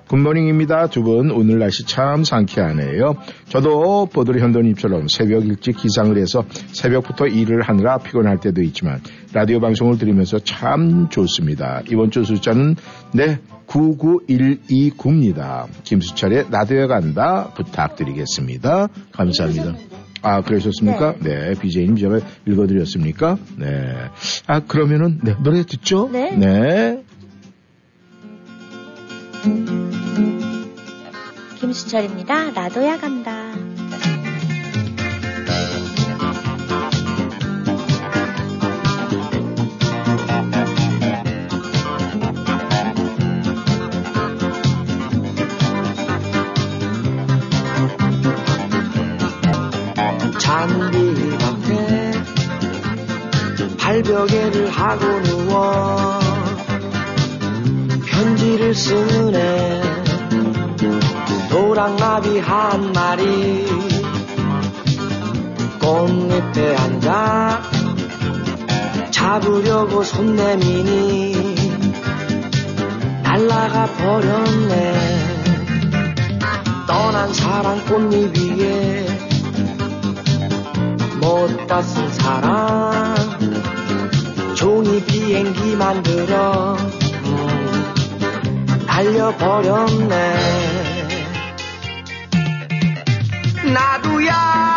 Good morning입니다. 두 분 오늘 날씨 참 상쾌하네요. 저도 보드리 현도님처럼 새벽 일찍 기상을 해서 새벽부터 일을 하느라 피곤할 때도 있지만 라디오 방송을 들으면서 참 좋습니다. 이번 주 숫자는 네 99129입니다. 김수철의 나도야 간다 부탁드리겠습니다. 감사합니다. 아, 그러셨습니까? 네. BJ님 제가 읽어드렸습니까? 네. 아, 그러면은, 네, 노래 듣죠? 네. 네. 김현철입니다. 라도야 간다. 발벽에를 하고 누워 편지를 쓰네 노랑나비 한 마리? 꽃잎에 앉아 잡으려고 손 내미니? 날라가 버렸네. 떠난 사랑 꽃잎 위에 못다 쓴 사랑 종이 비행기 만들어 음, 달려버렸네 나도야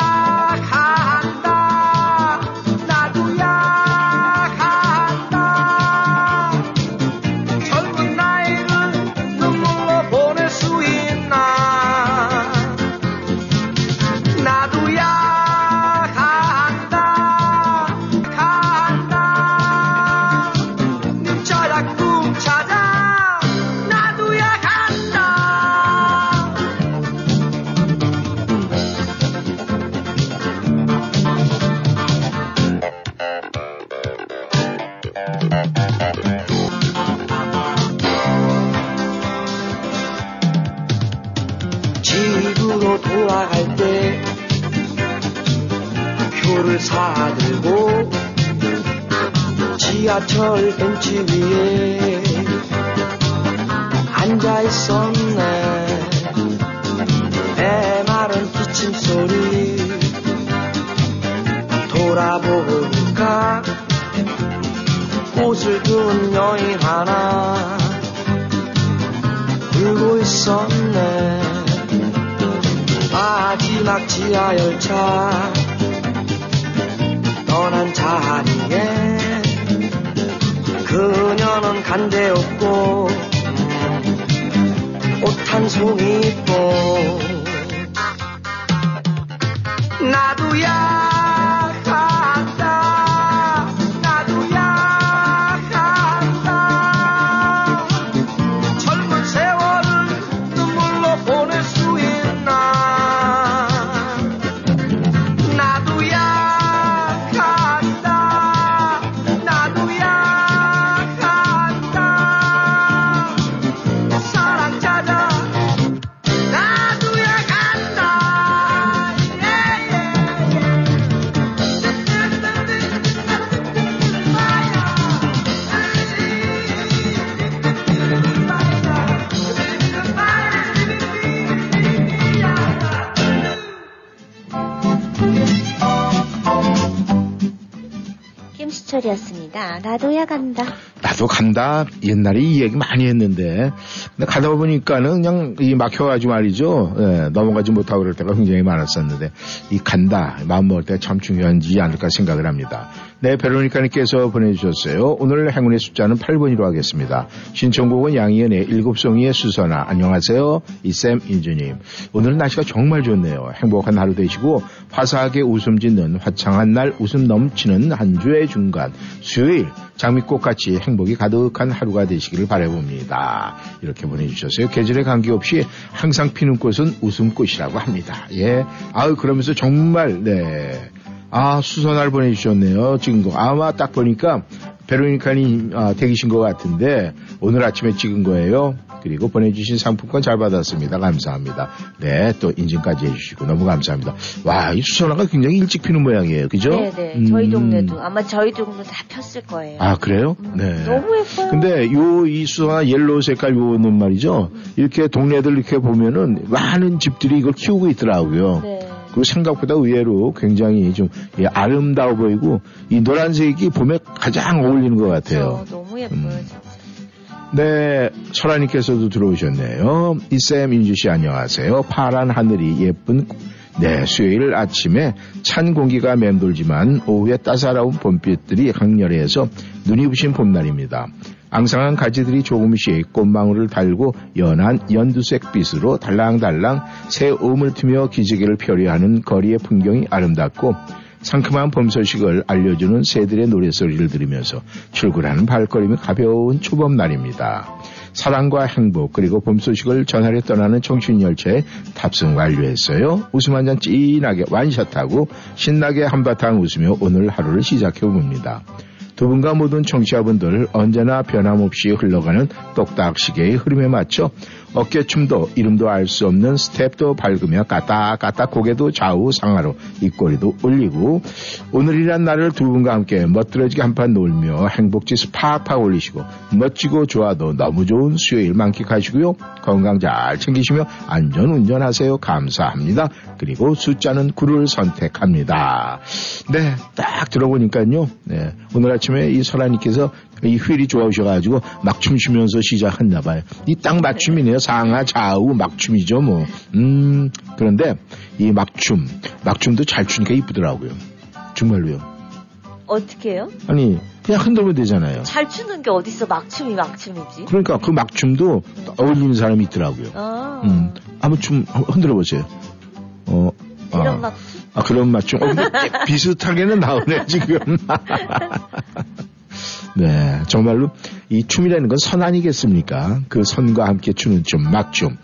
지하철 김수철이었습니다. 나도야 간다. 나도 간다. 옛날에 이 얘기 많이 했는데, 근데 가다 보니까는 그냥 이 막혀가지고 말이죠. 예, 넘어가지 못하고 그럴 때가 굉장히 많았었는데, 이 간다. 마음 먹을 때 참 중요한지 않을까 생각을 합니다. 네, 베로니카님께서 보내주셨어요. 오늘 행운의 숫자는 8번으로 하겠습니다. 신청곡은 양희은의 일곱송이의 수선아. 안녕하세요. 이쌤 인주님. 오늘은 날씨가 정말 좋네요. 행복한 하루 되시고, 화사하게 웃음 짓는 화창한 날 웃음 넘치는 한 주의 중간, 수요일, 장미꽃같이 행복이 가득한 하루가 되시기를 바라봅니다. 이렇게 보내주셨어요. 계절에 관계없이 항상 피는 꽃은 웃음꽃이라고 합니다. 예. 아유, 그러면서 정말, 네. 아, 수선화를 보내주셨네요. 찍은 거. 아마 딱 보니까 베로니카님 아, 댁이신 것 같은데 오늘 아침에 찍은 거예요. 그리고 보내주신 상품권 잘 받았습니다. 감사합니다. 네, 또 인증까지 해주시고 너무 감사합니다. 와, 이 수선화가 굉장히 일찍 피는 모양이에요. 그죠? 네네. 저희 음. 동네도 아마 저희 동네 다 폈을 거예요. 아, 그래요? 네. 음, 너무 예뻐요. 근데 요 이 수선화 yellow 색깔 요는 말이죠. 이렇게 동네들 이렇게 보면은 많은 집들이 이걸 키우고 있더라고요. 네. 그리고 생각보다 의외로 굉장히 좀 예, 아름다워 보이고 이 노란색이 봄에 가장 어울리는 것 같아요. 저 너무 예뻐요. 음. 네, 설아님께서도 들어오셨네요. 이쌤 인주 씨 안녕하세요. 파란 하늘이 예쁜 네, 수요일 아침에 찬 공기가 맴돌지만 오후에 따사로운 봄빛들이 강렬해서 눈이 부신 봄날입니다. 앙상한 가지들이 조금씩 꽃망울을 달고 연한 연두색 빛으로 달랑달랑 새 음을 트며 기지개를 펴려하는 거리의 풍경이 아름답고 상큼한 봄 소식을 알려주는 새들의 노래소리를 들으면서 출근하는 발걸음이 가벼운 초봄날입니다. 사랑과 행복 그리고 봄 소식을 전하려 떠나는 청춘 열차에 탑승 완료했어요. 웃음 한잔 찐하게 완샷하고 신나게 한바탕 웃으며 오늘 하루를 시작해 봅니다. 두 분과 모든 청취자분들 언제나 변함없이 흘러가는 똑딱시계의 흐름에 맞춰 어깨춤도 이름도 알 수 없는 스텝도 밟으며 까딱까딱 고개도 좌우 상하로 입꼬리도 올리고 오늘이란 날을 두 분과 함께 멋들어지게 한판 놀며 행복지수 팍팍 올리시고 멋지고 좋아도 너무 좋은 수요일 만끽하시고요. 건강 잘 챙기시며 안전 운전 하세요. 감사합니다. 그리고 숫자는 9를 선택합니다. 네, 딱 들어보니까요. 네, 오늘 아침에 이 설아님께서 이 휠이 좋아오셔가지고 막 춤 추면서 시작했나 봐요. 이 딱 맞춤이네요. 상하 좌우 막춤이죠 뭐. 음 그런데 이 막춤 막춤도 잘 추니까 이쁘더라고요. 정말로요. 어떻게 해요? 아니 그냥 흔들면 되잖아요. 잘 추는 게 어딨어 막춤이 막춤이지. 그러니까 그 막춤도 어울리는 사람이 있더라고요. 아, 음 한번 춤 흔들어 보세요. 어. 아, 이런 막춤? 아, 그런 맞춤. 어, 비슷하게는 나오네, 지금. 네, 정말로 이 춤이라는 건 선 아니겠습니까? 그 선과 함께 추는 춤, 막춤.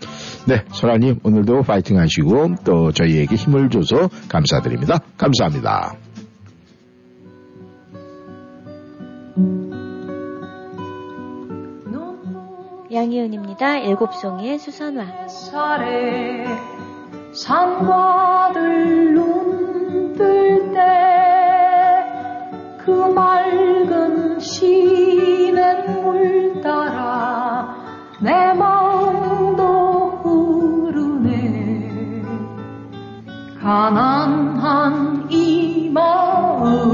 네, 설아님 오늘도 파이팅 하시고 또 저희에게 힘을 줘서 감사드립니다. 감사합니다. 양희은입니다. 일곱 송이의 수선화. 살에 산과 들 눈뜰 때 그 맑은 시냇물 따라 내 마음도 흐르네. 가난한 이 마음을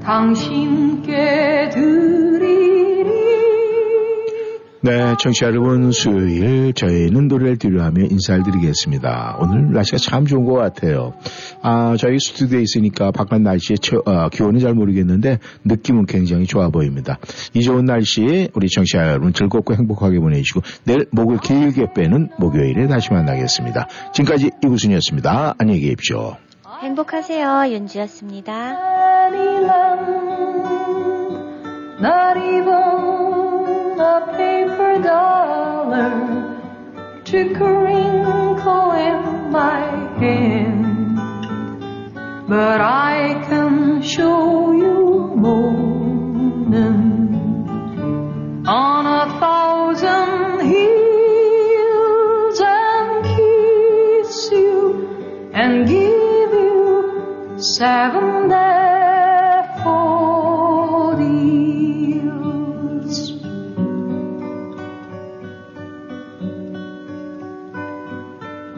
당신께 드리리 네, 청취자 여러분, 수요일 저희는 노래를 들으하며 인사를 드리겠습니다. 오늘 날씨가 참 좋은 것 같아요. 아, 저희 스튜디오에 있으니까 바깥 날씨의 처- 어, 기온은 잘 모르겠는데 느낌은 굉장히 좋아 보입니다. 이 좋은 날씨 우리 청취자 여러분 즐겁고 행복하게 보내시고 내일 목을 길게 빼는 목요일에 다시 만나겠습니다. 지금까지 이구순이었습니다. 안녕히 계십시오. 행복하세요. 윤주였습니다. Dollar wrinkle in my hand. But I can show you morning on a thousand hills and kiss you and give you seven daffodils.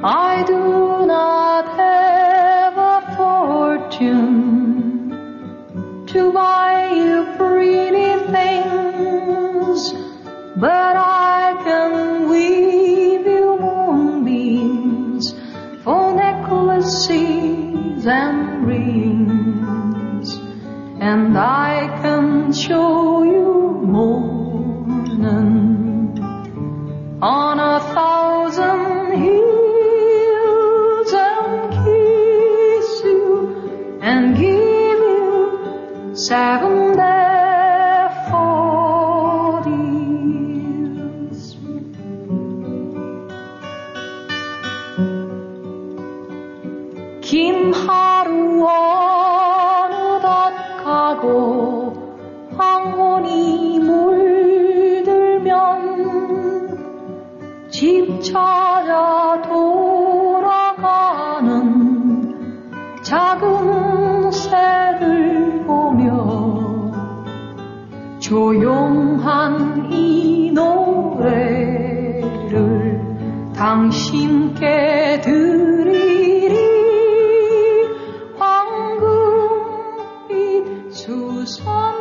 I do not have a fortune to buy you pretty things, but I can weave you moonbeams for necklaces and rings, and I can show you morning on a thousand seven. 긴 하루 어느덧 가고 황혼이 물들면 집 찾아 돌아가는 작은 새 조용한 이 노래를 당신께 드리리. 황금빛 수선